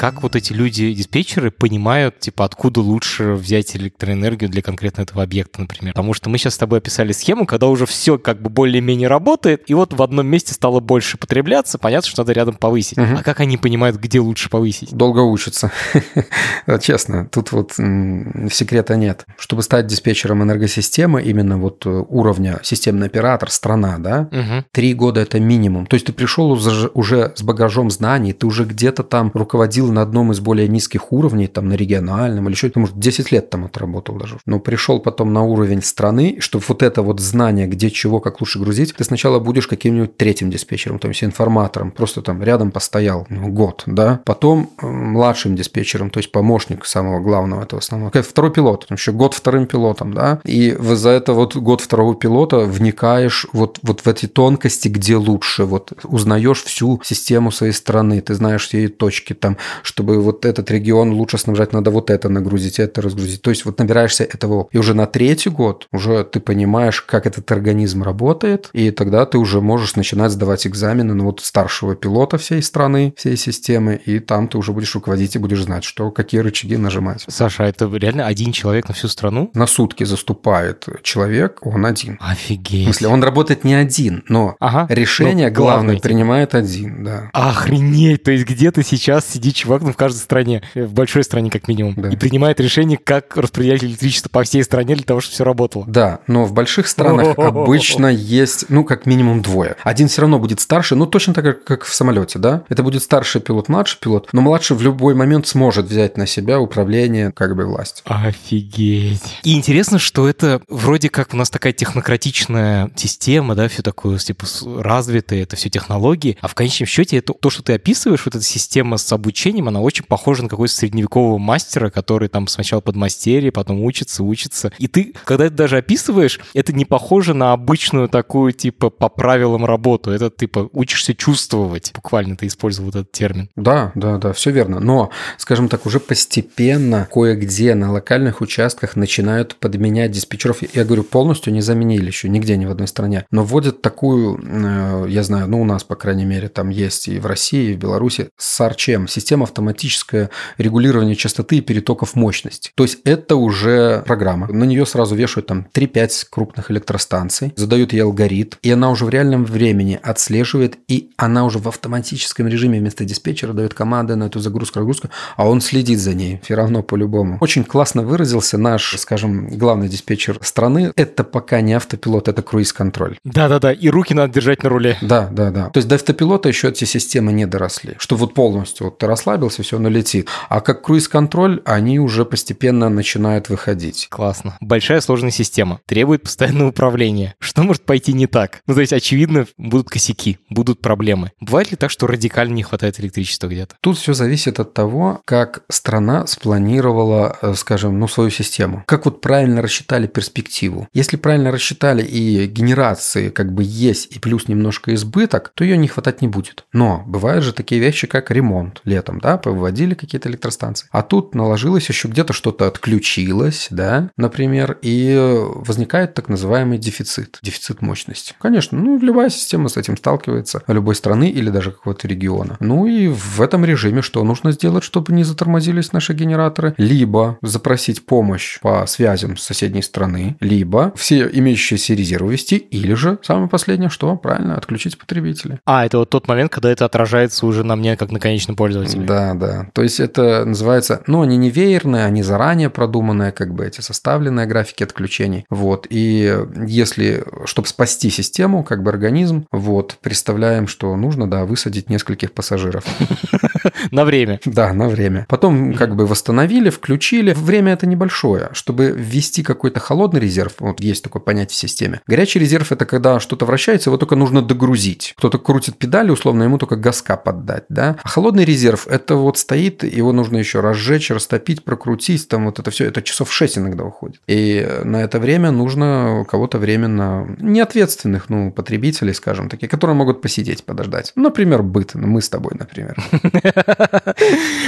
[SPEAKER 1] Как вот эти люди-диспетчеры понимают, типа, откуда лучше взять электроэнергию для конкретно этого объекта, например? Потому что мы сейчас с тобой описали схему, когда уже все как бы более-менее работает, и вот в одном месте стало больше потребляться, понятно, что надо рядом повысить.
[SPEAKER 3] Мгм.
[SPEAKER 1] А как они понимают, где лучше повысить?
[SPEAKER 3] Долго учатся. Честно, тут вот секрета нет. Чтобы стать диспетчером энергосистемы, именно вот э, уровня системный оператор, страна, да. Три года это минимум. То есть ты пришел уже с багажом знаний, ты уже где-то там руководил на одном из более низких уровней, там на региональном или что-то, может, 10 лет там отработал даже. Но пришел потом на уровень страны, чтобы вот это вот знание, где чего, как лучше грузить, ты сначала будешь каким-нибудь третьим диспетчером, то есть информатором, просто там рядом постоял ну, год, да. Потом э, младшим диспетчером, то есть помощник самого главного этого основного. Как Второй пилот, там еще год вторым пилотом, да. И за это вот год второго пилота вникаешь вот, вот в эти тонкости, где лучше, вот узнаешь всю систему своей страны, ты знаешь все ее точки там, чтобы вот этот регион лучше снабжать, надо вот это нагрузить, это разгрузить. То есть вот набираешься этого. И уже на третий год уже ты понимаешь, как этот организм работает, и тогда ты уже можешь начинать сдавать экзамены на вот старшего пилота всей страны, всей системы, и там ты уже будешь руководить и будешь знать, что какие рычаги нажимать.
[SPEAKER 1] Саша, а это реально один человек на всю страну?
[SPEAKER 3] На сутки заступает человек, он один. В
[SPEAKER 1] Офигеть.
[SPEAKER 3] смысле, он работает не один, но
[SPEAKER 1] Ага.
[SPEAKER 3] решение
[SPEAKER 1] Ну,
[SPEAKER 3] главное
[SPEAKER 1] главный, типа.
[SPEAKER 3] принимает один, да.
[SPEAKER 1] Охренеть, то есть где-то сейчас сидит чувак чувак ну, в каждой стране, в большой стране как минимум,
[SPEAKER 3] Да.
[SPEAKER 1] и принимает решение, как распределять электричество по всей стране для того, чтобы все работало.
[SPEAKER 3] Да, но в больших странах обычно есть, ну, как минимум двое. Один все равно будет старше, ну, точно так, как- как в самолете, да? Это будет старший пилот, младший пилот, но младший в любой момент сможет взять на себя управление, как бы, власть.
[SPEAKER 1] Офигеть. И интересно, что это вроде как у нас такая технократичная система, да, все такое, типа, развитое, это все технологии, а в конечном счете это то, что ты описываешь, вот эта система с обучением, она очень похожа на какой-то средневекового мастера, который там сначала подмастерье, потом учится, учится. И ты, когда это даже описываешь, это не похоже на обычную такую, типа, по правилам работу. Это, типа, учишься чувствовать. Буквально ты использовал этот термин.
[SPEAKER 3] Да, да, да, все верно. Но, скажем так, уже постепенно кое-где на локальных участках начинают подменять диспетчеров. Я говорю, полностью не заменили еще нигде, ни в одной стране. Но вводят такую, э, я знаю, ну у нас, по крайней мере, там есть и в России, и в Беларуси, SARCHM, система автоматическое регулирование частоты и перетоков мощности. То есть это уже программа. На нее сразу вешают там 3-5 крупных электростанций, задают ей алгоритм, и она уже в реальном времени отслеживает, и она уже в автоматическом режиме вместо диспетчера дает команды на эту загрузку, разгрузку, а он следит за ней все равно по-любому. Очень классно выразился наш, скажем, главный диспетчер страны. Это пока не автопилот, это круиз-контроль.
[SPEAKER 1] Да-да-да, и руки надо держать на руле.
[SPEAKER 3] Да, да, да. То есть до автопилота еще эти системы не доросли. Что вот полностью вот ты расслабился, все, оно летит. А как круиз-контроль, они уже постепенно начинают выходить.
[SPEAKER 1] Классно. Большая сложная система. Требует постоянного управления. Что может пойти не так? Ну, то есть, очевидно, будут косяки, будут проблемы. Бывает ли так, что радикально не хватает электричества где-то?
[SPEAKER 3] Тут все зависит от того, как страна спланировала, э, скажем, ну, свою систему. Как вот правильно рассчитали перспективу. Если правильно рассчитали и генерации как бы есть, и плюс немножко избыток, то ее не хватать не будет. Но бывают же такие вещи, как ремонт летом, да, повыводили какие-то электростанции. А тут наложилось еще где-то что-то отключилось, да, например, и возникает так называемый дефицит, дефицит мощности. Конечно, ну, любая система с этим сталкивается, любой страны или даже какого-то региона. Ну и в этом режиме что нужно сделать, чтобы не затормозились наши генераторы? Либо запросить помощь по связям с соседней страны, либо все имеющиеся резервы вести, или же, самое последнее, что? Правильно, отключить потребителей.
[SPEAKER 1] А, это вот тот момент, когда это отражается уже на мне, как на конечном пользователе.
[SPEAKER 3] Да, да. То есть это называется, ну, они не веерные, они заранее продуманные, как бы эти составленные графики отключений. Вот. И если, чтобы спасти систему, как бы организм, вот, представляем, что нужно, да, высадить нескольких пассажиров.
[SPEAKER 1] На время.
[SPEAKER 3] Да, на время. Потом как бы восстановили, включили. Время это небольшое. Чтобы ввести какой-то холодный резерв, вот есть такое понятие в системе. Горячий резерв – это когда что-то вращается, его только нужно догрузить. Кто-то крутит педали, условно, ему только газка поддать, да. А холодный резерв – это вот стоит, его нужно еще разжечь, растопить, прокрутить, там вот это все, это часов 6 иногда уходит. И на это время нужно кого-то временно, неответственных, ну, потребителей, скажем, такие, которые могут посидеть, подождать. Например, быт, ну, мы с тобой, например.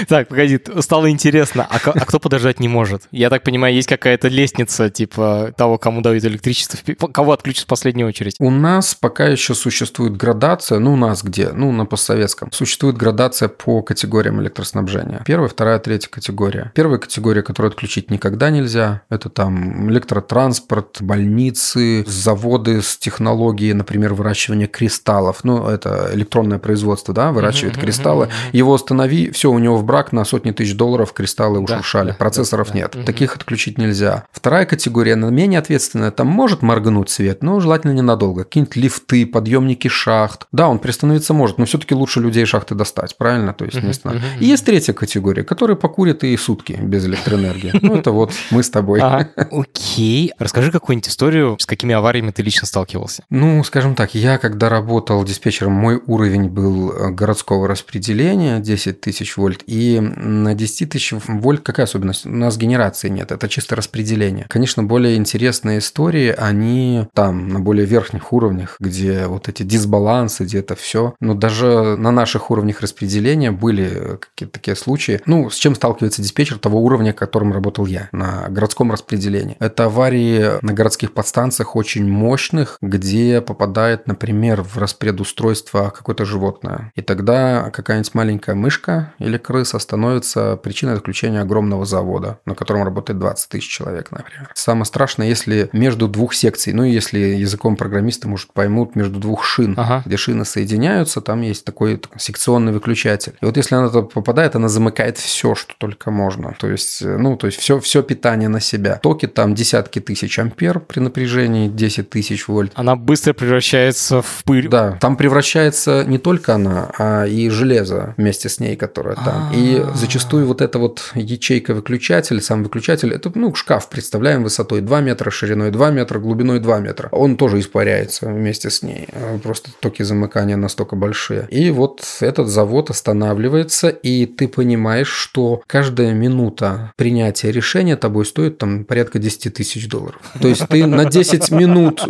[SPEAKER 1] Так, погоди, стало интересно, а, а кто подождать не может? Я так понимаю, есть какая-то лестница, типа того, кому дают электричество, кого отключат в последнюю очередь.
[SPEAKER 3] У нас пока еще существует градация, ну у нас где, ну на постсоветском, существует градация по категориям электроснабжения. Первая, вторая, третья категория. Первая категория, которую отключить никогда нельзя, это там электротранспорт, больницы, заводы с технологией, например, выращивания кристаллов. Ну, это электронное производство, да, выращивает кристаллы. Его останови, все, у него в брак на сотни тысяч долларов кристаллы
[SPEAKER 1] Да,
[SPEAKER 3] ушуршали,
[SPEAKER 1] да,
[SPEAKER 3] процессоров
[SPEAKER 1] да,
[SPEAKER 3] нет. Таких отключить нельзя. Вторая категория, она менее ответственная, там может моргнуть свет, но желательно ненадолго. Какие-нибудь лифты, подъемники шахт. Да, он приостановиться может, но все-таки лучше людей шахты достать, правильно? То есть, не
[SPEAKER 1] мгм,
[SPEAKER 3] И есть третья категория, которые покурят и сутки без электроэнергии. Ну, это вот мы с тобой.
[SPEAKER 1] Окей. Расскажи какую-нибудь историю, с какими авариями ты лично сталкивался.
[SPEAKER 3] Ну, скажем так, я когда работал диспетчером, мой уровень был э, городского распределения 10 тысяч вольт. И на 10 тысяч вольт какая особенность? У нас генерации нет, это чисто распределение. Конечно, более интересные истории, они там, на более верхних уровнях, где вот эти дисбалансы, где это все. Но даже на наших уровнях распределения были какие-то такие случаи. Ну, с чем сталкивается диспетчер того уровня, которым работал я, на городском распределении. Это аварии на городских подстанциях очень мощных, где попадает, например, в распредустройство какое-то животное. И тогда какая-нибудь маленькая мышка или крыса становится причиной отключения огромного завода, на котором работает 20 тысяч человек, например. Самое страшное, если между двух секций, ну, если языком программиста, может, поймут, между двух шин,
[SPEAKER 1] Ага.
[SPEAKER 3] где шины соединяются, там есть такой секционный выключатель. И вот если она куда-то попадает, она замыкает все, что только можно. То есть, ну, то есть все, все питание на себя. Токи там десятки тысяч ампер при напряжении 10 тысяч вольт.
[SPEAKER 1] Она быстро превращается в пыль.
[SPEAKER 3] Да, там превращается не только она, а и железо вместе с ней, которое там. И
[SPEAKER 1] А-а-а.
[SPEAKER 3] зачастую вот эта вот ячейка выключатель, сам выключатель, это, ну, шкаф, представляем, высотой 2 метра, шириной 2 метра, глубиной 2 метра. Он тоже испаряется вместе с ней. А Просто токи замыкания настолько большие. И вот этот завод останавливается, и ты понимаешь, что каждая минута принятия решения тобой стоит там порядка 10 тысяч долларов. То есть ты на 10 минут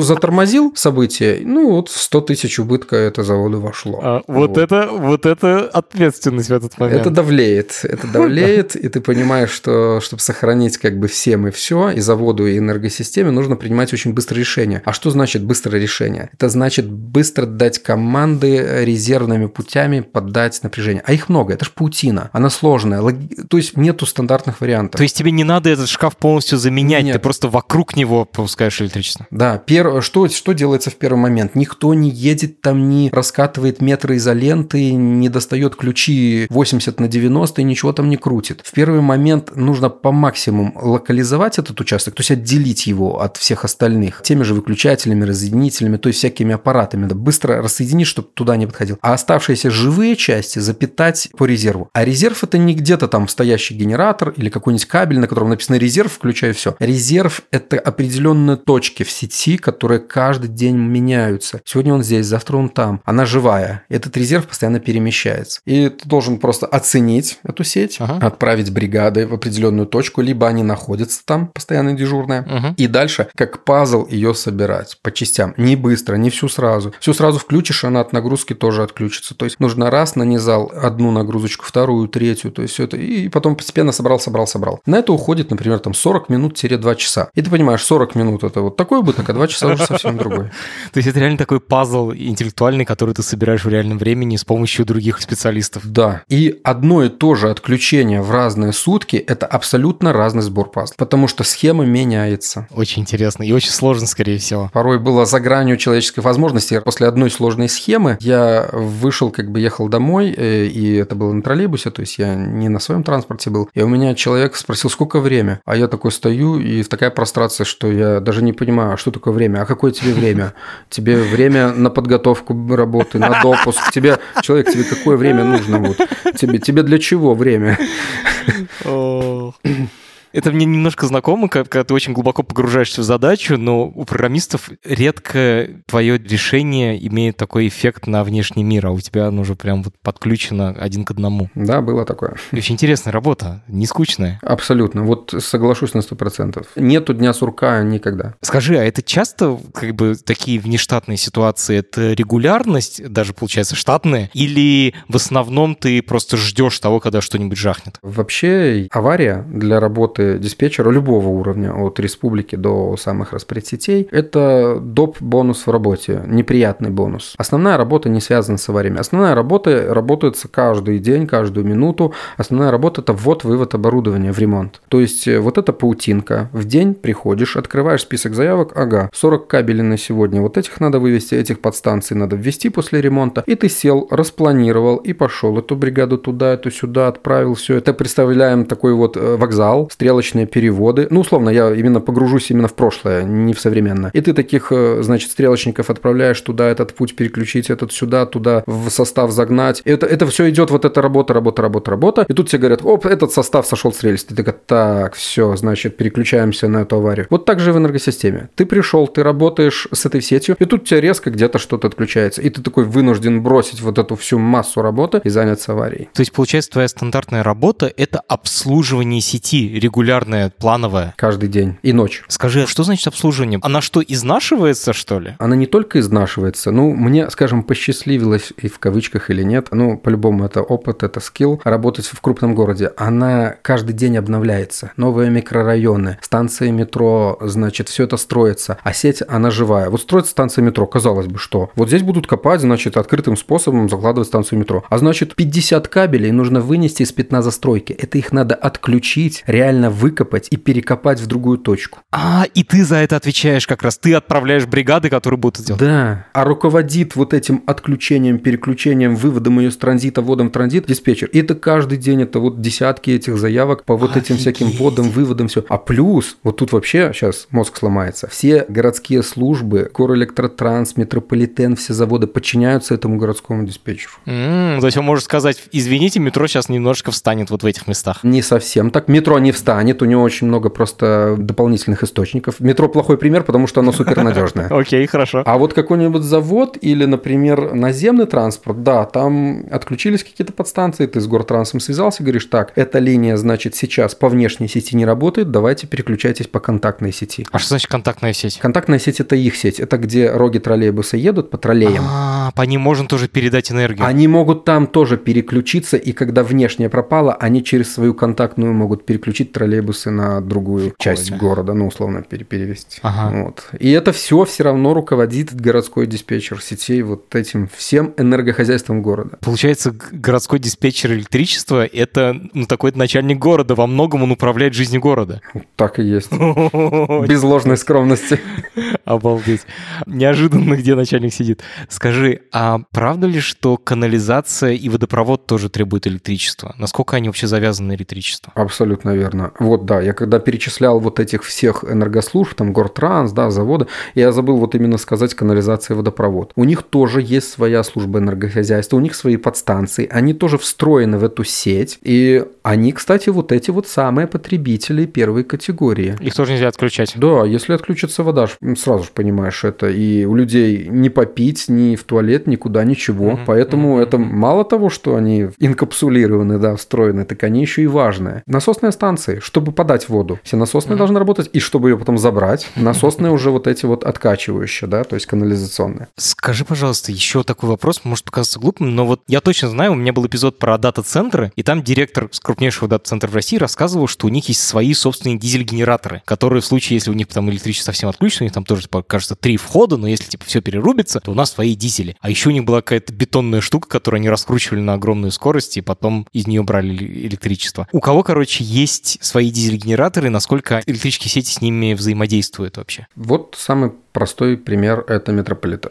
[SPEAKER 3] затормозил событие, ну вот в 100 тысяч убытка это заводу вошло.
[SPEAKER 1] А, вот, это, вот это ответственность в этот момент.
[SPEAKER 3] Это давлеет, это давлеет, и ты понимаешь, что чтобы сохранить как бы всем и все, и заводу, и энергосистеме, нужно принимать очень быстрое решение. А что значит быстрое решение? Это значит быстро дать команды резервными путями поддать напряжение. А их много, это же паутина, она сложная, логи- то есть нету стандартных вариантов.
[SPEAKER 1] То есть тебе не надо этот шкаф полностью заменять,
[SPEAKER 3] Нет.
[SPEAKER 1] ты просто вокруг него пропускаешь электричество.
[SPEAKER 3] Да, пер... что, что делается в первый момент? Никто не едет там, не раскатывает метры изоленты, не достает ключи 80 на 90 и ничего там не крутит. В первый момент нужно по максимуму локализовать этот участок, то есть отделить его от всех остальных теми же выключателями, разъединителями, то есть всякими аппаратами. Да, быстро рассоединить, чтобы туда не подходил. А оставшиеся живые части запитать по резерву. А резерв это не где-то там стоящий генератор или какой-нибудь кабель, на котором написано резерв, включаю все. Резерв это определенные точки в сети, которые каждый день меняются. Сегодня он здесь, завтра он там. Она живая. Этот резерв постоянно перемещается. И ты должен просто оценить эту сеть,
[SPEAKER 1] Ага.
[SPEAKER 3] отправить бригады в определенную точку, либо они находятся там, постоянно дежурные.
[SPEAKER 1] Мгм.
[SPEAKER 3] И дальше, как пазл, ее собирать по частям. Не быстро, не всю сразу. Всю сразу включишь, она от нагрузки тоже отключится. То есть нужно раз нанизал одну нагрузочку, вторую, третью, то есть все это. И потом постепенно собрал, собрал, собрал. На это уходит, например, там 40 минут-2 часа. И ты понимаешь, 40 минут это вот такой убыток, а 2 часа уже совсем другой.
[SPEAKER 1] То есть это реально такой пазл интеллектуальный, который ты собираешь в реальном времени с помощью других специалистов.
[SPEAKER 3] Да. И одно и то же отключение в разные сутки – это абсолютно разный сбор пазл. Потому что схема меняется.
[SPEAKER 1] Очень интересно и очень сложно, скорее всего.
[SPEAKER 3] Порой было за гранью человеческой возможности. После одной сложной схемы я вышел, как бы ехал домой, э, и это было на троллейбусе, то есть я не на своем транспорте был. И у меня человек спросил, сколько время? А я такой стою, и в такая прострация, что я даже не понимаю, а что такое время? А какое тебе время? Тебе время на подготовку работы, на допуск. Тебе, человек, тебе какое время нужно? Вот? Тебе, тебе для чего время?
[SPEAKER 1] Это мне немножко знакомо, когда ты очень глубоко погружаешься в задачу, но у программистов редко твое решение имеет такой эффект на внешний мир, а у тебя оно уже прям вот подключено один к одному.
[SPEAKER 3] Да, было такое.
[SPEAKER 1] И Очень интересная работа, не скучная.
[SPEAKER 3] Абсолютно. Вот соглашусь на 100%. Нету дня сурка никогда.
[SPEAKER 1] Скажи, а это часто как бы такие внештатные ситуации? Это регулярность, даже получается штатная? Или в основном ты просто ждешь того, когда что-нибудь жахнет?
[SPEAKER 3] Вообще авария для работы диспетчера любого уровня, от республики до самых распредсетей, это доп. бонус в работе, неприятный бонус. Основная работа не связана с авариями. Основная работа работается каждый день, каждую минуту. Основная работа – это ввод-вывод оборудования в ремонт. То есть э, вот эта паутинка. В день приходишь, открываешь список заявок, ага, 40 кабелей на сегодня, вот этих надо вывести, этих подстанций надо ввести после ремонта. И ты сел, распланировал и пошел эту бригаду туда, эту сюда, отправил все. Это представляем такой вот э, вокзал, стрелочные переводы. Ну, условно, я именно погружусь именно в прошлое, не в современное. И ты таких, э, значит, стрелочников отправляешь туда, этот путь переключить, этот сюда, туда, в состав загнать. Это, это все идет, вот эта работа, работа, работа, работа. И тут тебе говорят, оп, этот состав сошел с рельс. Ты такой, так, все, значит, переключаемся на эту аварию. Вот так же и в энергосистеме. Ты пришел, ты работаешь с этой сетью, и тут у тебя резко где-то что-то отключается. И ты такой вынужден бросить вот эту всю массу работы и заняться аварией.
[SPEAKER 1] То есть, получается, твоя стандартная работа — это обслуживание сети, регулярное, плановое.
[SPEAKER 3] Каждый день и ночь.
[SPEAKER 1] Скажи, а что значит обслуживание? Она что, изнашивается, что ли?
[SPEAKER 3] Она не только изнашивается, ну, мне, скажем, посчастливилось, и в кавычках или нет, ну, по-любому это опыт, это скилл, работать в крупном городе. Она каждый день обновляется. Новые микрорайоны, станции метро, значит, все это строится. А сеть, она живая. Вот строится станция метро, казалось бы, что? Вот здесь будут копать, значит, открытым способом закладывать станцию метро. А значит, 50 кабелей нужно вынести из пятна застройки. Это их надо отключить, реально реально выкопать и перекопать в другую точку.
[SPEAKER 1] А, и ты за это отвечаешь как раз. Ты отправляешь бригады, которые будут это делать.
[SPEAKER 3] Да. А руководит вот этим отключением, переключением, выводом ее с транзита, вводом в транзит диспетчер. И это каждый день, это вот десятки этих заявок по вот этим всяким
[SPEAKER 1] Офигеть.
[SPEAKER 3] вводам, выводам, все. А плюс, вот тут вообще сейчас мозг сломается, все городские службы, Горэлектротранс, Метрополитен, все заводы подчиняются этому городскому диспетчеру.
[SPEAKER 1] М, то есть он может сказать, извините, метро сейчас немножечко встанет вот в этих местах.
[SPEAKER 3] Не совсем так. Метро не встанет, у него очень много просто дополнительных источников. Метро плохой пример, потому что оно супернадежное.
[SPEAKER 1] Окей, хорошо.
[SPEAKER 3] А вот какой-нибудь завод или, например, наземный транспорт, да, там отключились какие-то подстанции, ты с гортрансом связался, говоришь, так, эта линия, значит, сейчас по внешней сети не работает, давайте переключайтесь по контактной сети.
[SPEAKER 1] А что значит контактная сеть?
[SPEAKER 3] Контактная сеть – это их сеть, это где роги троллейбуса едут по троллеям.
[SPEAKER 1] А, по ним можно тоже передать энергию.
[SPEAKER 3] Они могут там тоже переключиться, и когда внешняя пропала, они через свою контактную могут переключить троллейбусы на другую часть города, ну, условно, пере- перевести.
[SPEAKER 1] Ага.
[SPEAKER 3] Вот. И это все все равно руководит городской диспетчер сетей вот этим всем энергохозяйством города.
[SPEAKER 1] Получается, городской диспетчер электричества – это ну, такой начальник города. Во многом он управляет жизнью города.
[SPEAKER 3] Так и есть. Без ложной скромности.
[SPEAKER 1] Обалдеть. Неожиданно, где начальник сидит. Скажи, а правда ли, что канализация и водопровод тоже требуют электричества? Насколько они вообще завязаны на электричество?
[SPEAKER 3] Абсолютно верно. Вот, да, я когда перечислял вот этих всех энергослужб, там, Гортранс, да, заводы, я забыл вот именно сказать канализация и водопровод. У них тоже есть своя служба энергохозяйства, у них свои подстанции, они тоже встроены в эту сеть, и они, кстати, вот эти вот самые потребители первой категории.
[SPEAKER 1] Их тоже нельзя отключать.
[SPEAKER 3] Да, если отключится вода, сразу же понимаешь это. И у людей не попить, ни в туалет, никуда, ничего.
[SPEAKER 1] Мгм,
[SPEAKER 3] Поэтому
[SPEAKER 1] мгм,
[SPEAKER 3] это мало того, что они инкапсулированы, да, встроены, так они еще и важные. Насосные станции, чтобы подать воду. Все насосные
[SPEAKER 1] Мгм.
[SPEAKER 3] должны работать, и чтобы ее потом забрать, насосные уже вот эти вот откачивающие, да, то есть канализационные.
[SPEAKER 1] Скажи, пожалуйста, еще такой вопрос, может показаться глупым, но вот я точно знаю, у меня был эпизод про дата-центры, и там директор с крупнейшего дата-центра в России рассказывал, что у них есть свои собственные дизель-генераторы, которые в случае, если у них там электричество совсем отключено, у них там тоже, типа, кажется, три входа, но если, типа, все перерубится, то у нас свои дизели. А еще у них была какая-то бетонная штука, которую они раскручивали на огромную скорость, и потом из нее брали эле- электричество. У кого, короче, есть свои дизель-генераторы, насколько электрические сети с ними взаимодействуют вообще?
[SPEAKER 3] Вот самый простой пример – это метрополитен.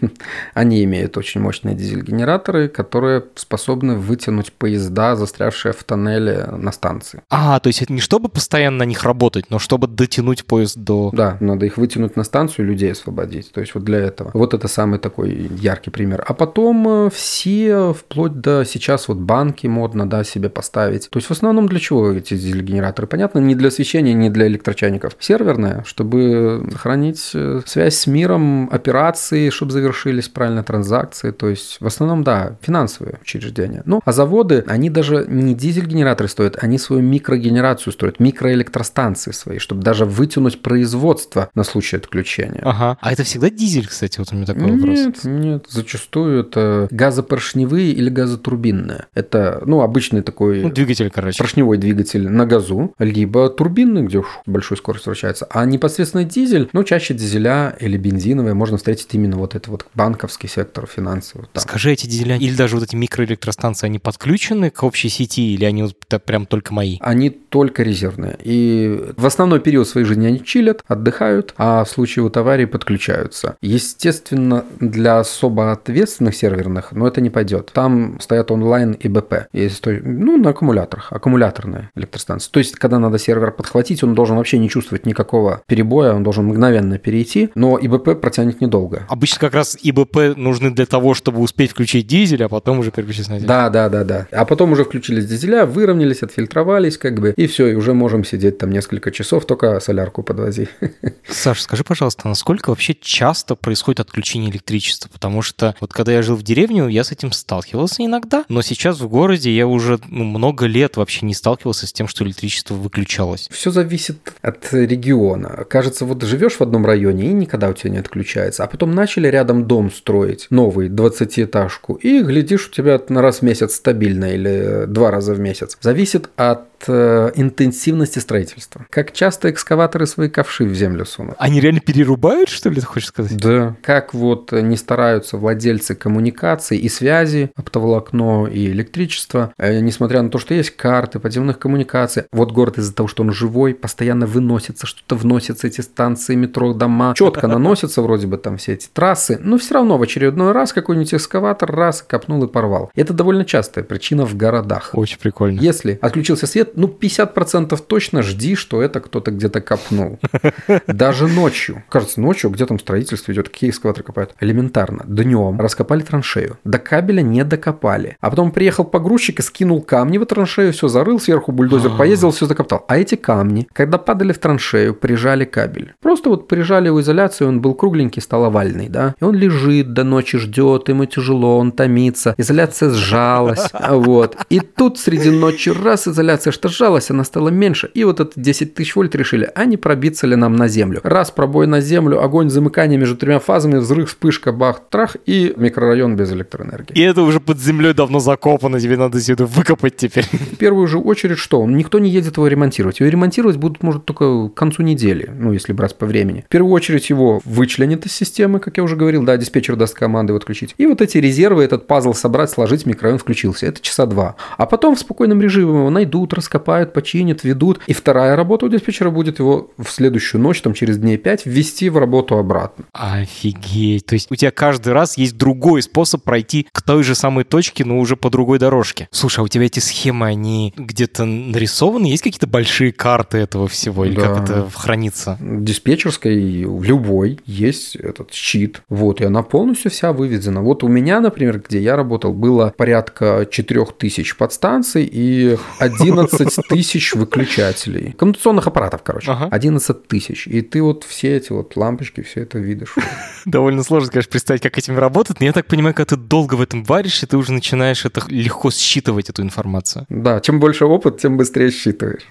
[SPEAKER 3] Они имеют очень мощные дизель-генераторы, которые способны вытянуть поезда, застрявшие в тоннеле на станции.
[SPEAKER 1] А, то есть это не чтобы постоянно на них работать, но чтобы дотянуть поезд до...
[SPEAKER 3] Да, надо их вытянуть на станцию, людей освободить. То есть вот для этого. Вот это самый такой яркий пример. А потом э, все, вплоть до сейчас вот банки модно, да, себе поставить. То есть в основном для чего эти дизель-генераторы? Понятно, не для освещения, не для электрочайников. Серверная, чтобы хранить э, связь с миром, операции, чтобы завершились правильно транзакции. То есть в основном, да, финансовые учреждения. Ну, а заводы, они даже не дизель-генераторы строят, они свою микрогенерацию строят, микроэлектростанции свои, чтобы даже вытянуть производство на случай отключения.
[SPEAKER 1] Ага. А это всегда дизель, кстати, вот у меня такой вопрос.
[SPEAKER 3] Нет, нет, зачастую это газопоршневые или газотурбинные. Это, ну, обычный такой
[SPEAKER 1] Ну, двигатель, короче.
[SPEAKER 3] поршневой двигатель на газу, либо турбинный, где уж большой скорость вращается. А непосредственно дизель, ну, чаще дизеля или бензиновые можно встретить именно вот это вот банковский сектор, финансовый. там.
[SPEAKER 1] Скажи, эти дизеля или даже вот эти микроэлектростанции, они подключены к общей сети или они вот прям только мои?
[SPEAKER 3] Они только резервные. И в основной период своей жизни они чилят, отдыхают, а в случае вот аварии подключаются. Естественно, для особо ответственных серверных, но это не пойдет. Там стоят онлайн и БП. Ну, на аккумуляторах, аккумуляторные электростанции. То есть, когда надо сервер подхватить, он должен вообще не чувствовать никакого перебоя, он должен мгновенно перейти, но ИБП протянет недолго.
[SPEAKER 1] Обычно как раз ИБП нужны для того, чтобы успеть включить дизель, а потом уже переключиться на дизель.
[SPEAKER 3] Да, да, да, да. А потом уже включились дизеля, выровнялись, отфильтровались, как бы, и все, и уже можем сидеть там несколько часов, только солярку подвози.
[SPEAKER 1] Саша, скажи, пожалуйста, насколько вообще часто происходит отключение электричества? Потому что вот когда я жил в деревне, я с этим сталкивался иногда, но сейчас в городе я уже ну, много лет вообще не сталкивался с тем, что электричество выключалось.
[SPEAKER 3] Все зависит от региона. Кажется, вот живешь в одном районе и никогда у тебя не отключаются. А потом начали рядом дом строить, новый, 20-этажку, и, глядишь, у тебя на раз в месяц стабильно или два раза в месяц. Зависит от э, интенсивности строительства. Как часто экскаваторы свои ковши в землю сунут.
[SPEAKER 1] Они реально перерубают, что ли, ты хочешь сказать?
[SPEAKER 3] Да. Как вот не стараются владельцы коммуникаций и связи, оптоволокно и электричество, э, несмотря на то, что есть карты подземных коммуникаций, вот город из-за того, что он живой, постоянно выносится, что-то вносится, эти станции, метро, дома, четко наносятся вроде бы там все эти трассы, но все равно в очередной раз какой-нибудь экскаватор раз копнул и порвал. Это довольно частая причина в городах.
[SPEAKER 1] Очень прикольно.
[SPEAKER 3] Если отключился свет, ну 50% точно жди, что это кто-то где-то копнул. Даже ночью. Кажется, ночью, где там строительство идет, какие экскаваторы копают? Элементарно. Днем раскопали траншею. До кабеля не докопали. А потом приехал погрузчик и скинул камни в траншею, все зарыл, сверху бульдозер
[SPEAKER 1] А.
[SPEAKER 3] поездил, все закоптал. А эти камни, когда падали в траншею, прижали кабель. Просто вот прижали его изоляцию, он был кругленький, стал овальный, да? И он лежит до ночи, ждет, ему тяжело, он томится. Изоляция сжалась, вот. И тут среди ночи раз изоляция что сжалась, она стала меньше. И вот это 10 тысяч вольт решили, а не пробиться ли нам на землю. Раз пробой на землю, огонь замыкания между тремя фазами, взрыв, вспышка, бах, трах и микрорайон без электроэнергии.
[SPEAKER 1] И это уже под землей давно закопано, тебе надо это выкопать теперь.
[SPEAKER 3] В первую же очередь что? Никто не едет его ремонтировать. Его ремонтировать будут, может, только к концу недели, ну, если брать по времени. В первую очередь его вычленят из системы, как я уже говорил, да, диспетчер даст команды его отключить. И вот эти резервы, этот пазл собрать, сложить, микрорайон включился. Это часа два. А потом в спокойном режиме его найдут, раскопают, починят, ведут. И вторая работа у диспетчера будет его в следующую ночь, там через дней пять, ввести в работу обратно.
[SPEAKER 1] Офигеть. То есть у тебя каждый раз есть другой способ пройти к той же самой точке, но уже по другой дорожке. Слушай, а у тебя эти схемы, они где-то нарисованы? Есть какие-то большие карты этого всего? Или
[SPEAKER 3] Да.
[SPEAKER 1] как это хранится?
[SPEAKER 3] диспетчерской в любой есть этот щит. Вот, и она полностью вся выведена. Вот у меня, например, где я работал, было порядка 4000 подстанций и 11 тысяч выключателей. Коммутационных аппаратов, короче.
[SPEAKER 1] Ага.
[SPEAKER 3] 11 тысяч. И ты вот все эти вот лампочки, все это видишь.
[SPEAKER 1] Довольно сложно, конечно, представить, как этим работать, но я так понимаю, когда ты долго в этом варишься, ты уже начинаешь это легко считывать, эту информацию.
[SPEAKER 3] Да, чем больше опыт, тем быстрее считываешь.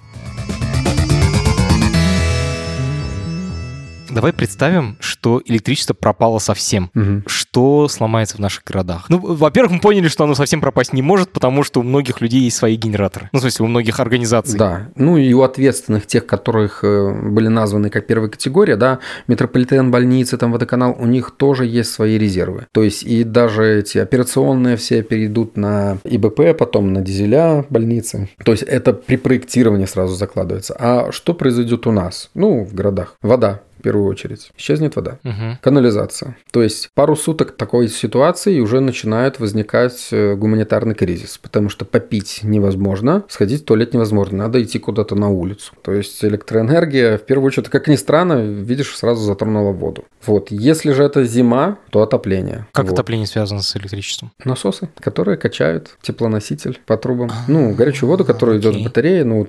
[SPEAKER 1] Давай представим, что электричество пропало совсем.
[SPEAKER 3] Мгм.
[SPEAKER 1] Что сломается в наших городах? Ну, во-первых, мы поняли, что оно совсем пропасть не может, потому что у многих людей есть свои генераторы. Ну, в смысле, у многих организаций.
[SPEAKER 3] Да, ну и у ответственных тех, которых э, были названы как первая категория, да, метрополитен, больницы, там водоканал, у них тоже есть свои резервы. То есть и даже эти операционные все перейдут на ИБП, потом на дизеля больницы. То есть это при проектировании сразу закладывается. А что произойдет у нас? Ну, в городах. Вода в первую очередь. Исчезнет вода.
[SPEAKER 1] Мгм.
[SPEAKER 3] Канализация. То есть пару суток такой ситуации уже начинает возникать э, гуманитарный кризис, потому что попить невозможно, сходить в туалет невозможно, надо идти куда-то на улицу. То есть электроэнергия, в первую очередь, как ни странно, видишь, сразу затронула воду. Вот. Если же это зима, то отопление.
[SPEAKER 1] Как
[SPEAKER 3] Вот.
[SPEAKER 1] отопление связано с электричеством?
[SPEAKER 3] Насосы, которые качают теплоноситель по трубам. Ну, горячую воду, которая идет
[SPEAKER 1] А,
[SPEAKER 3] в батарее, ну,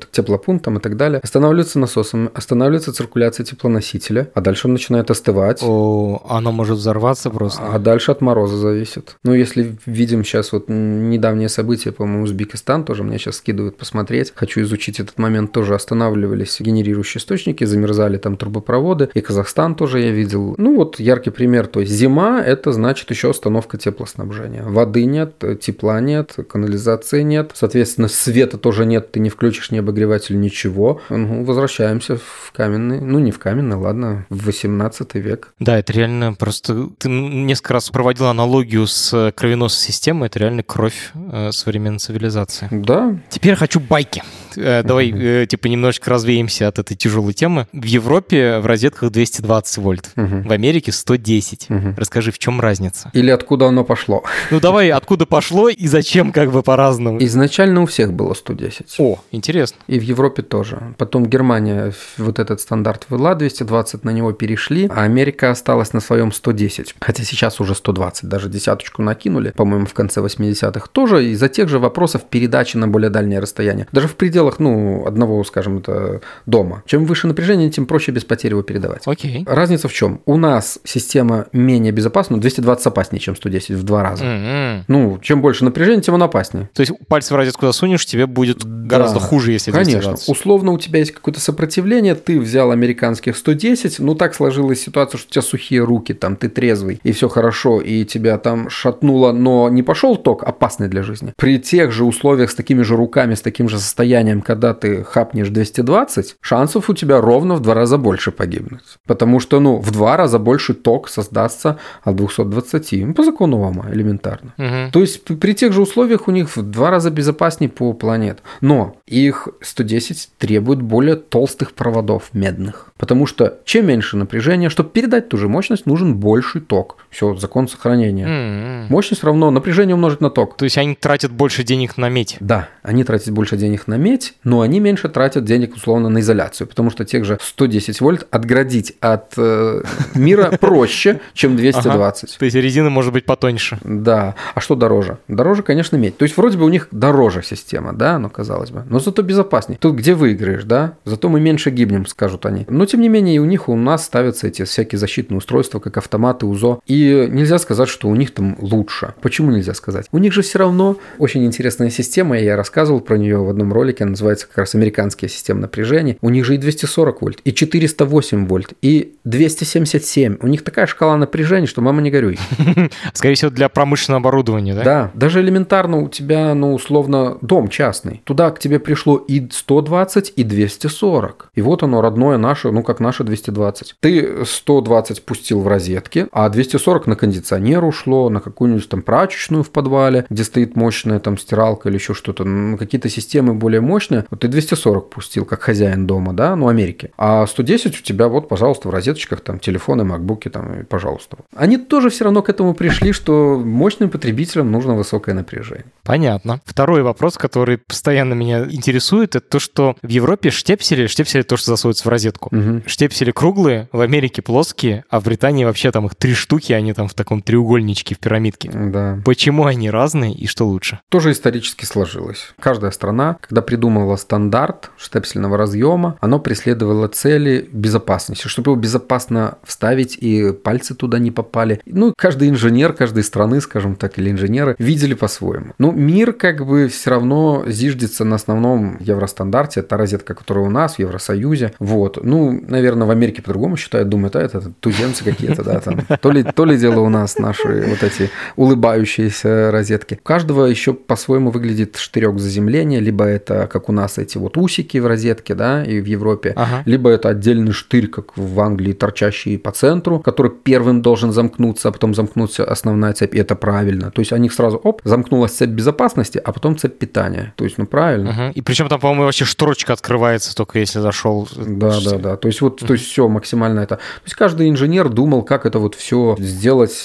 [SPEAKER 3] там и так далее. Останавливается насосом, останавливается циркуляция теплоносителя, а дальше он начинает остывать.
[SPEAKER 1] О, оно может взорваться просто.
[SPEAKER 3] А дальше от мороза зависит. Ну, если видим сейчас вот недавние события, по-моему, Узбекистан тоже мне сейчас скидывают посмотреть. Хочу изучить этот момент. Тоже останавливались генерирующие источники, замерзали там трубопроводы. И Казахстан тоже я видел. Ну, вот яркий пример. То есть зима – это значит еще остановка теплоснабжения. Воды нет, тепла нет, канализации нет. Соответственно, света тоже нет. Ты не включишь ни обогреватель, ничего. Ну, возвращаемся в каменный. Ну, не в каменный, ладно, в 18 век.
[SPEAKER 1] Да, это реально просто... Ты несколько раз проводил аналогию с кровеносной системой, это реально кровь э, современной цивилизации.
[SPEAKER 3] Да,
[SPEAKER 1] Теперь хочу байки. Э, Давай, э, типа, немножечко развеемся от этой тяжелой темы. В Европе в розетках 220 вольт,
[SPEAKER 3] Мгм.
[SPEAKER 1] в Америке 110.
[SPEAKER 3] Мгм.
[SPEAKER 1] Расскажи, в чем разница?
[SPEAKER 3] Или откуда оно пошло?
[SPEAKER 1] Ну давай, откуда пошло и зачем как бы по-разному?
[SPEAKER 3] Изначально у всех было 110.
[SPEAKER 1] О, интересно.
[SPEAKER 3] И в Европе тоже. Потом Германия вот этот стандарт ввела, 220 на него перешли, а Америка осталась на своем 110. Хотя сейчас уже 120, даже десяточку накинули, по-моему, в конце 80-х. Тоже из-за тех же вопросов передачи на более дальнее расстояние. Даже в пределах, ну, одного, скажем, это дома. Чем выше напряжение, тем проще без потерь его передавать.
[SPEAKER 1] Окей.
[SPEAKER 3] Разница в чем? У нас система менее безопасна, но 220 опаснее, чем 110 в два раза.
[SPEAKER 1] М-м.
[SPEAKER 3] Ну, чем больше напряжения, тем он опаснее.
[SPEAKER 1] То есть пальцы в розетку засунешь, тебе будет гораздо
[SPEAKER 3] Да,
[SPEAKER 1] хуже, если
[SPEAKER 3] Конечно.
[SPEAKER 1] 220.
[SPEAKER 3] Условно у тебя есть какое-то сопротивление, ты взял американских 110, 110, ну так сложилась ситуация, что у тебя сухие руки, там ты трезвый, и все хорошо, и тебя там шатнуло, но не пошел ток, опасный для жизни. При тех же условиях, с такими же руками, с таким же состоянием, когда ты хапнешь 220, шансов у тебя ровно в два раза больше погибнуть. Потому что, ну, в два раза больше ток создастся от 220. Ну, по закону Ома, элементарно.
[SPEAKER 1] Мгм.
[SPEAKER 3] То есть при тех же условиях у них в два раза безопаснее по планете. Но их 110 требует более толстых проводов медных. Потому что чем меньше напряжения, чтобы передать ту же мощность, нужен больший ток. Все, закон сохранения.
[SPEAKER 1] М-м.
[SPEAKER 3] Мощность равно напряжение умножить на ток.
[SPEAKER 1] То есть они тратят больше денег на медь.
[SPEAKER 3] Да, они тратят больше денег на медь, но они меньше тратят денег условно на изоляцию, потому что тех же 110 вольт отградить от э, мира проще, чем 220.
[SPEAKER 1] То есть резина может быть потоньше.
[SPEAKER 3] Да. А что дороже? Дороже, конечно, медь. То есть вроде бы у них дороже система, да, ну казалось бы. Но зато безопаснее. Тут где выиграешь, да? Зато мы меньше гибнем, скажут они. Но тем не менее и у них, у нас ставятся эти всякие защитные устройства, как автоматы, УЗО. И нельзя сказать, что у них там лучше. Почему нельзя сказать? У них же все равно очень интересная система, я рассказывал про нее в одном ролике, она называется как раз американские системы напряжения. У них же и 240 вольт, и 408 вольт, и 277. У них такая шкала напряжения, что мама не горюй.
[SPEAKER 1] Скорее всего, для промышленного оборудования, да?
[SPEAKER 3] Да, даже элементарно у тебя, ну, условно, дом частный. Туда к тебе пришло и 120, и 240. И вот оно, родное наше, ну, как наше 220. Ты 120 пустил в розетки, а 240 на кондиционер ушло, на какую-нибудь там прачечную в подвале, где стоит мощная там стиралка или еще что-то, ну, какие-то системы более мощные. Вот ты 240 пустил, как хозяин дома, да, ну, Америки. А 110 у тебя вот, пожалуйста, в розеточках там телефоны, макбуки там, и пожалуйста. Они тоже все равно к этому пришли, что мощным потребителям нужно высокое напряжение.
[SPEAKER 1] Понятно. Второй вопрос, который постоянно меня интересует, это то, что в Европе штепсели, штепсели то, что засовывается в розетку.
[SPEAKER 3] Мгм.
[SPEAKER 1] Штепсели круглые, в Америке плоские, а в Британии вообще там их три штуки, они там в таком треугольничке, в пирамидке.
[SPEAKER 3] Да.
[SPEAKER 1] Почему они разные и что лучше?
[SPEAKER 3] Тоже исторически сложилось. Каждая страна, когда придумывала стандарт штепсельного разъема, оно преследовало цели безопасности, чтобы его безопасно вставить и пальцы туда не попали. Ну, каждый инженер каждой страны, скажем так, или инженеры видели по-своему. Но мир как бы все равно зиждется на основном евростандарте. Это розетка, которая у нас в Евросоюзе. Вот. Ну, наверное, в Америке по-другому считают, думают, а это туземцы какие-то, да, там. То ли, то ли дело у нас наши вот эти улыбающиеся розетки. У каждого еще по-своему выглядит штырек заземления, либо это, как у нас, эти вот усики в розетке, да, и в Европе,
[SPEAKER 1] Ага.
[SPEAKER 3] либо это отдельный штырь, как в Англии, торчащий по центру, который первым должен замкнуться, а потом замкнуться основная цепь, и это правильно. То есть у них сразу, оп, замкнулась цепь безопасности, а потом цепь питания. То есть, ну, правильно.
[SPEAKER 1] Мгм. И причем там, по-моему, вообще шторочка открывается только если зашел.
[SPEAKER 3] Да, да, да. То есть вот, то есть все максимально это. То есть каждый инженер думал, как это вот все сделать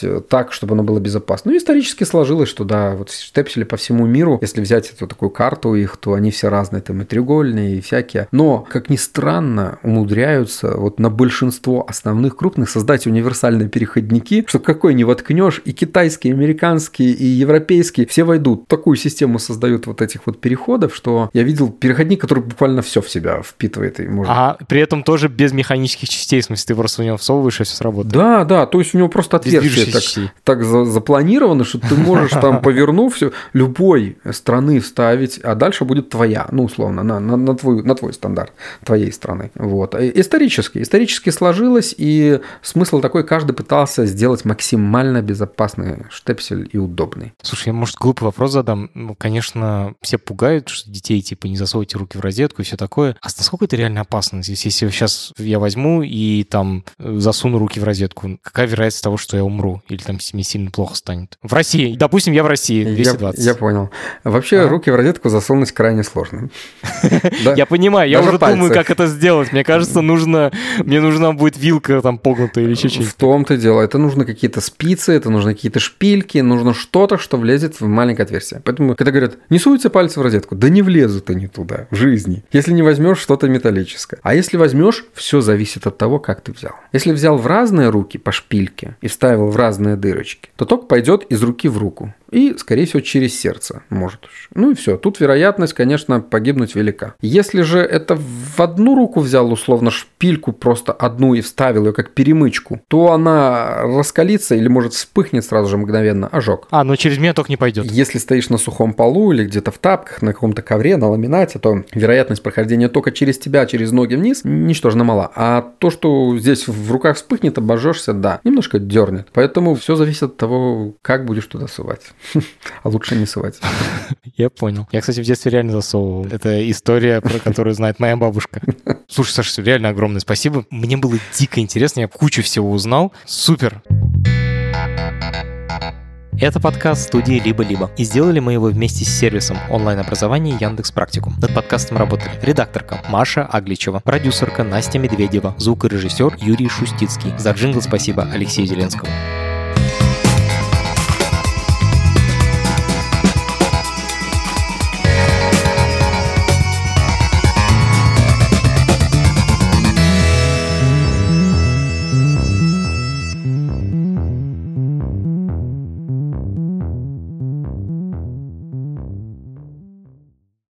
[SPEAKER 3] э, так, чтобы оно было безопасно. Ну, исторически сложилось, что да, вот штепсели по всему миру, если взять эту такую карту их, то они все разные, там и треугольные, и всякие. Но, как ни странно, умудряются вот на большинство основных крупных создать универсальные переходники, что какой не воткнешь, и китайские, и американские, и европейские, все войдут. Такую систему создают вот этих вот переходов, что я видел переходник, который буквально все в себя впитывает и может
[SPEAKER 1] Ага, при этом тоже без механических частей, в смысле, ты просто в него всовываешь, и все сработает.
[SPEAKER 3] Да, да, то есть у него просто отверстие так,
[SPEAKER 1] частей.
[SPEAKER 3] так за- запланировано, что ты можешь там, повернув все, любой страны вставить, а дальше будет твоя, ну, условно, на, на, на, твой, на твой стандарт твоей страны. Вот. И Исторически. Исторически сложилось, и смысл такой, каждый пытался сделать максимально безопасный штепсель и удобный.
[SPEAKER 1] Слушай, я, может, глупый вопрос задам. Ну, конечно, все пугают, что детей, типа, не засовывайте руки в розетку и все такое. А насколько это реально опасно? Если сейчас я возьму и там э, засуну руки в розетку, какая вероятность того, что я умру? Или там мне сильно плохо станет? В России. Допустим, я в России,
[SPEAKER 3] Я,
[SPEAKER 1] 220.
[SPEAKER 3] я понял. Вообще,
[SPEAKER 1] А?
[SPEAKER 3] руки в розетку засунуть крайне сложно.
[SPEAKER 1] Я понимаю, я уже думаю, как это сделать. Мне кажется, нужно, мне нужна будет вилка там погнутая или еще
[SPEAKER 3] В
[SPEAKER 1] что-нибудь.
[SPEAKER 3] том-то дело. Это нужно какие-то спицы, это нужно какие-то шпильки, нужно что-то, что влезет в маленькое отверстие. Поэтому, когда говорят, не суются пальцы в розетку, да не влезут они туда в жизни. Если не возьмешь что-то металлическое. А если возьмешь, все зависит от того, как ты взял. Если взял в разные руки по шпильке и вставил в разные дырочки, то ток пойдет из руки в руку. И, скорее всего, через сердце может. Ну и все. Тут вероятность, конечно, погибнуть велика. Если же это в одну руку взял, условно, шпильку просто одну и вставил ее как перемычку, то она раскалится или, может, вспыхнет сразу же мгновенно ожог.
[SPEAKER 1] А, но через меня только не пойдет.
[SPEAKER 3] Если стоишь на сухом полу или где-то в тапках, на каком-то ковре, на ламинате, то вероятность прохождения тока через тебя, через ноги вниз, ничтожно мала. А то, что здесь в руках вспыхнет, обожжешься, да, немножко дернет. Поэтому все зависит от того, как будешь туда сувать. А лучше не сувать.
[SPEAKER 1] Я понял. Я, кстати, в детстве реально засовывал. Это история, про которую знает моя бабушка. Слушай, Саша, реально огромное спасибо. Мне было дико интересно, я кучу всего узнал. Супер. Это подкаст студии «Либо-либо». И сделали мы его вместе с сервисом онлайн-образования Яндекс Практикум. Над подкастом работали редакторка Маша Агличева, продюсерка Настя Медведева, звукорежиссер Юрий Шустицкий. За джингл спасибо Алексею Зеленскому.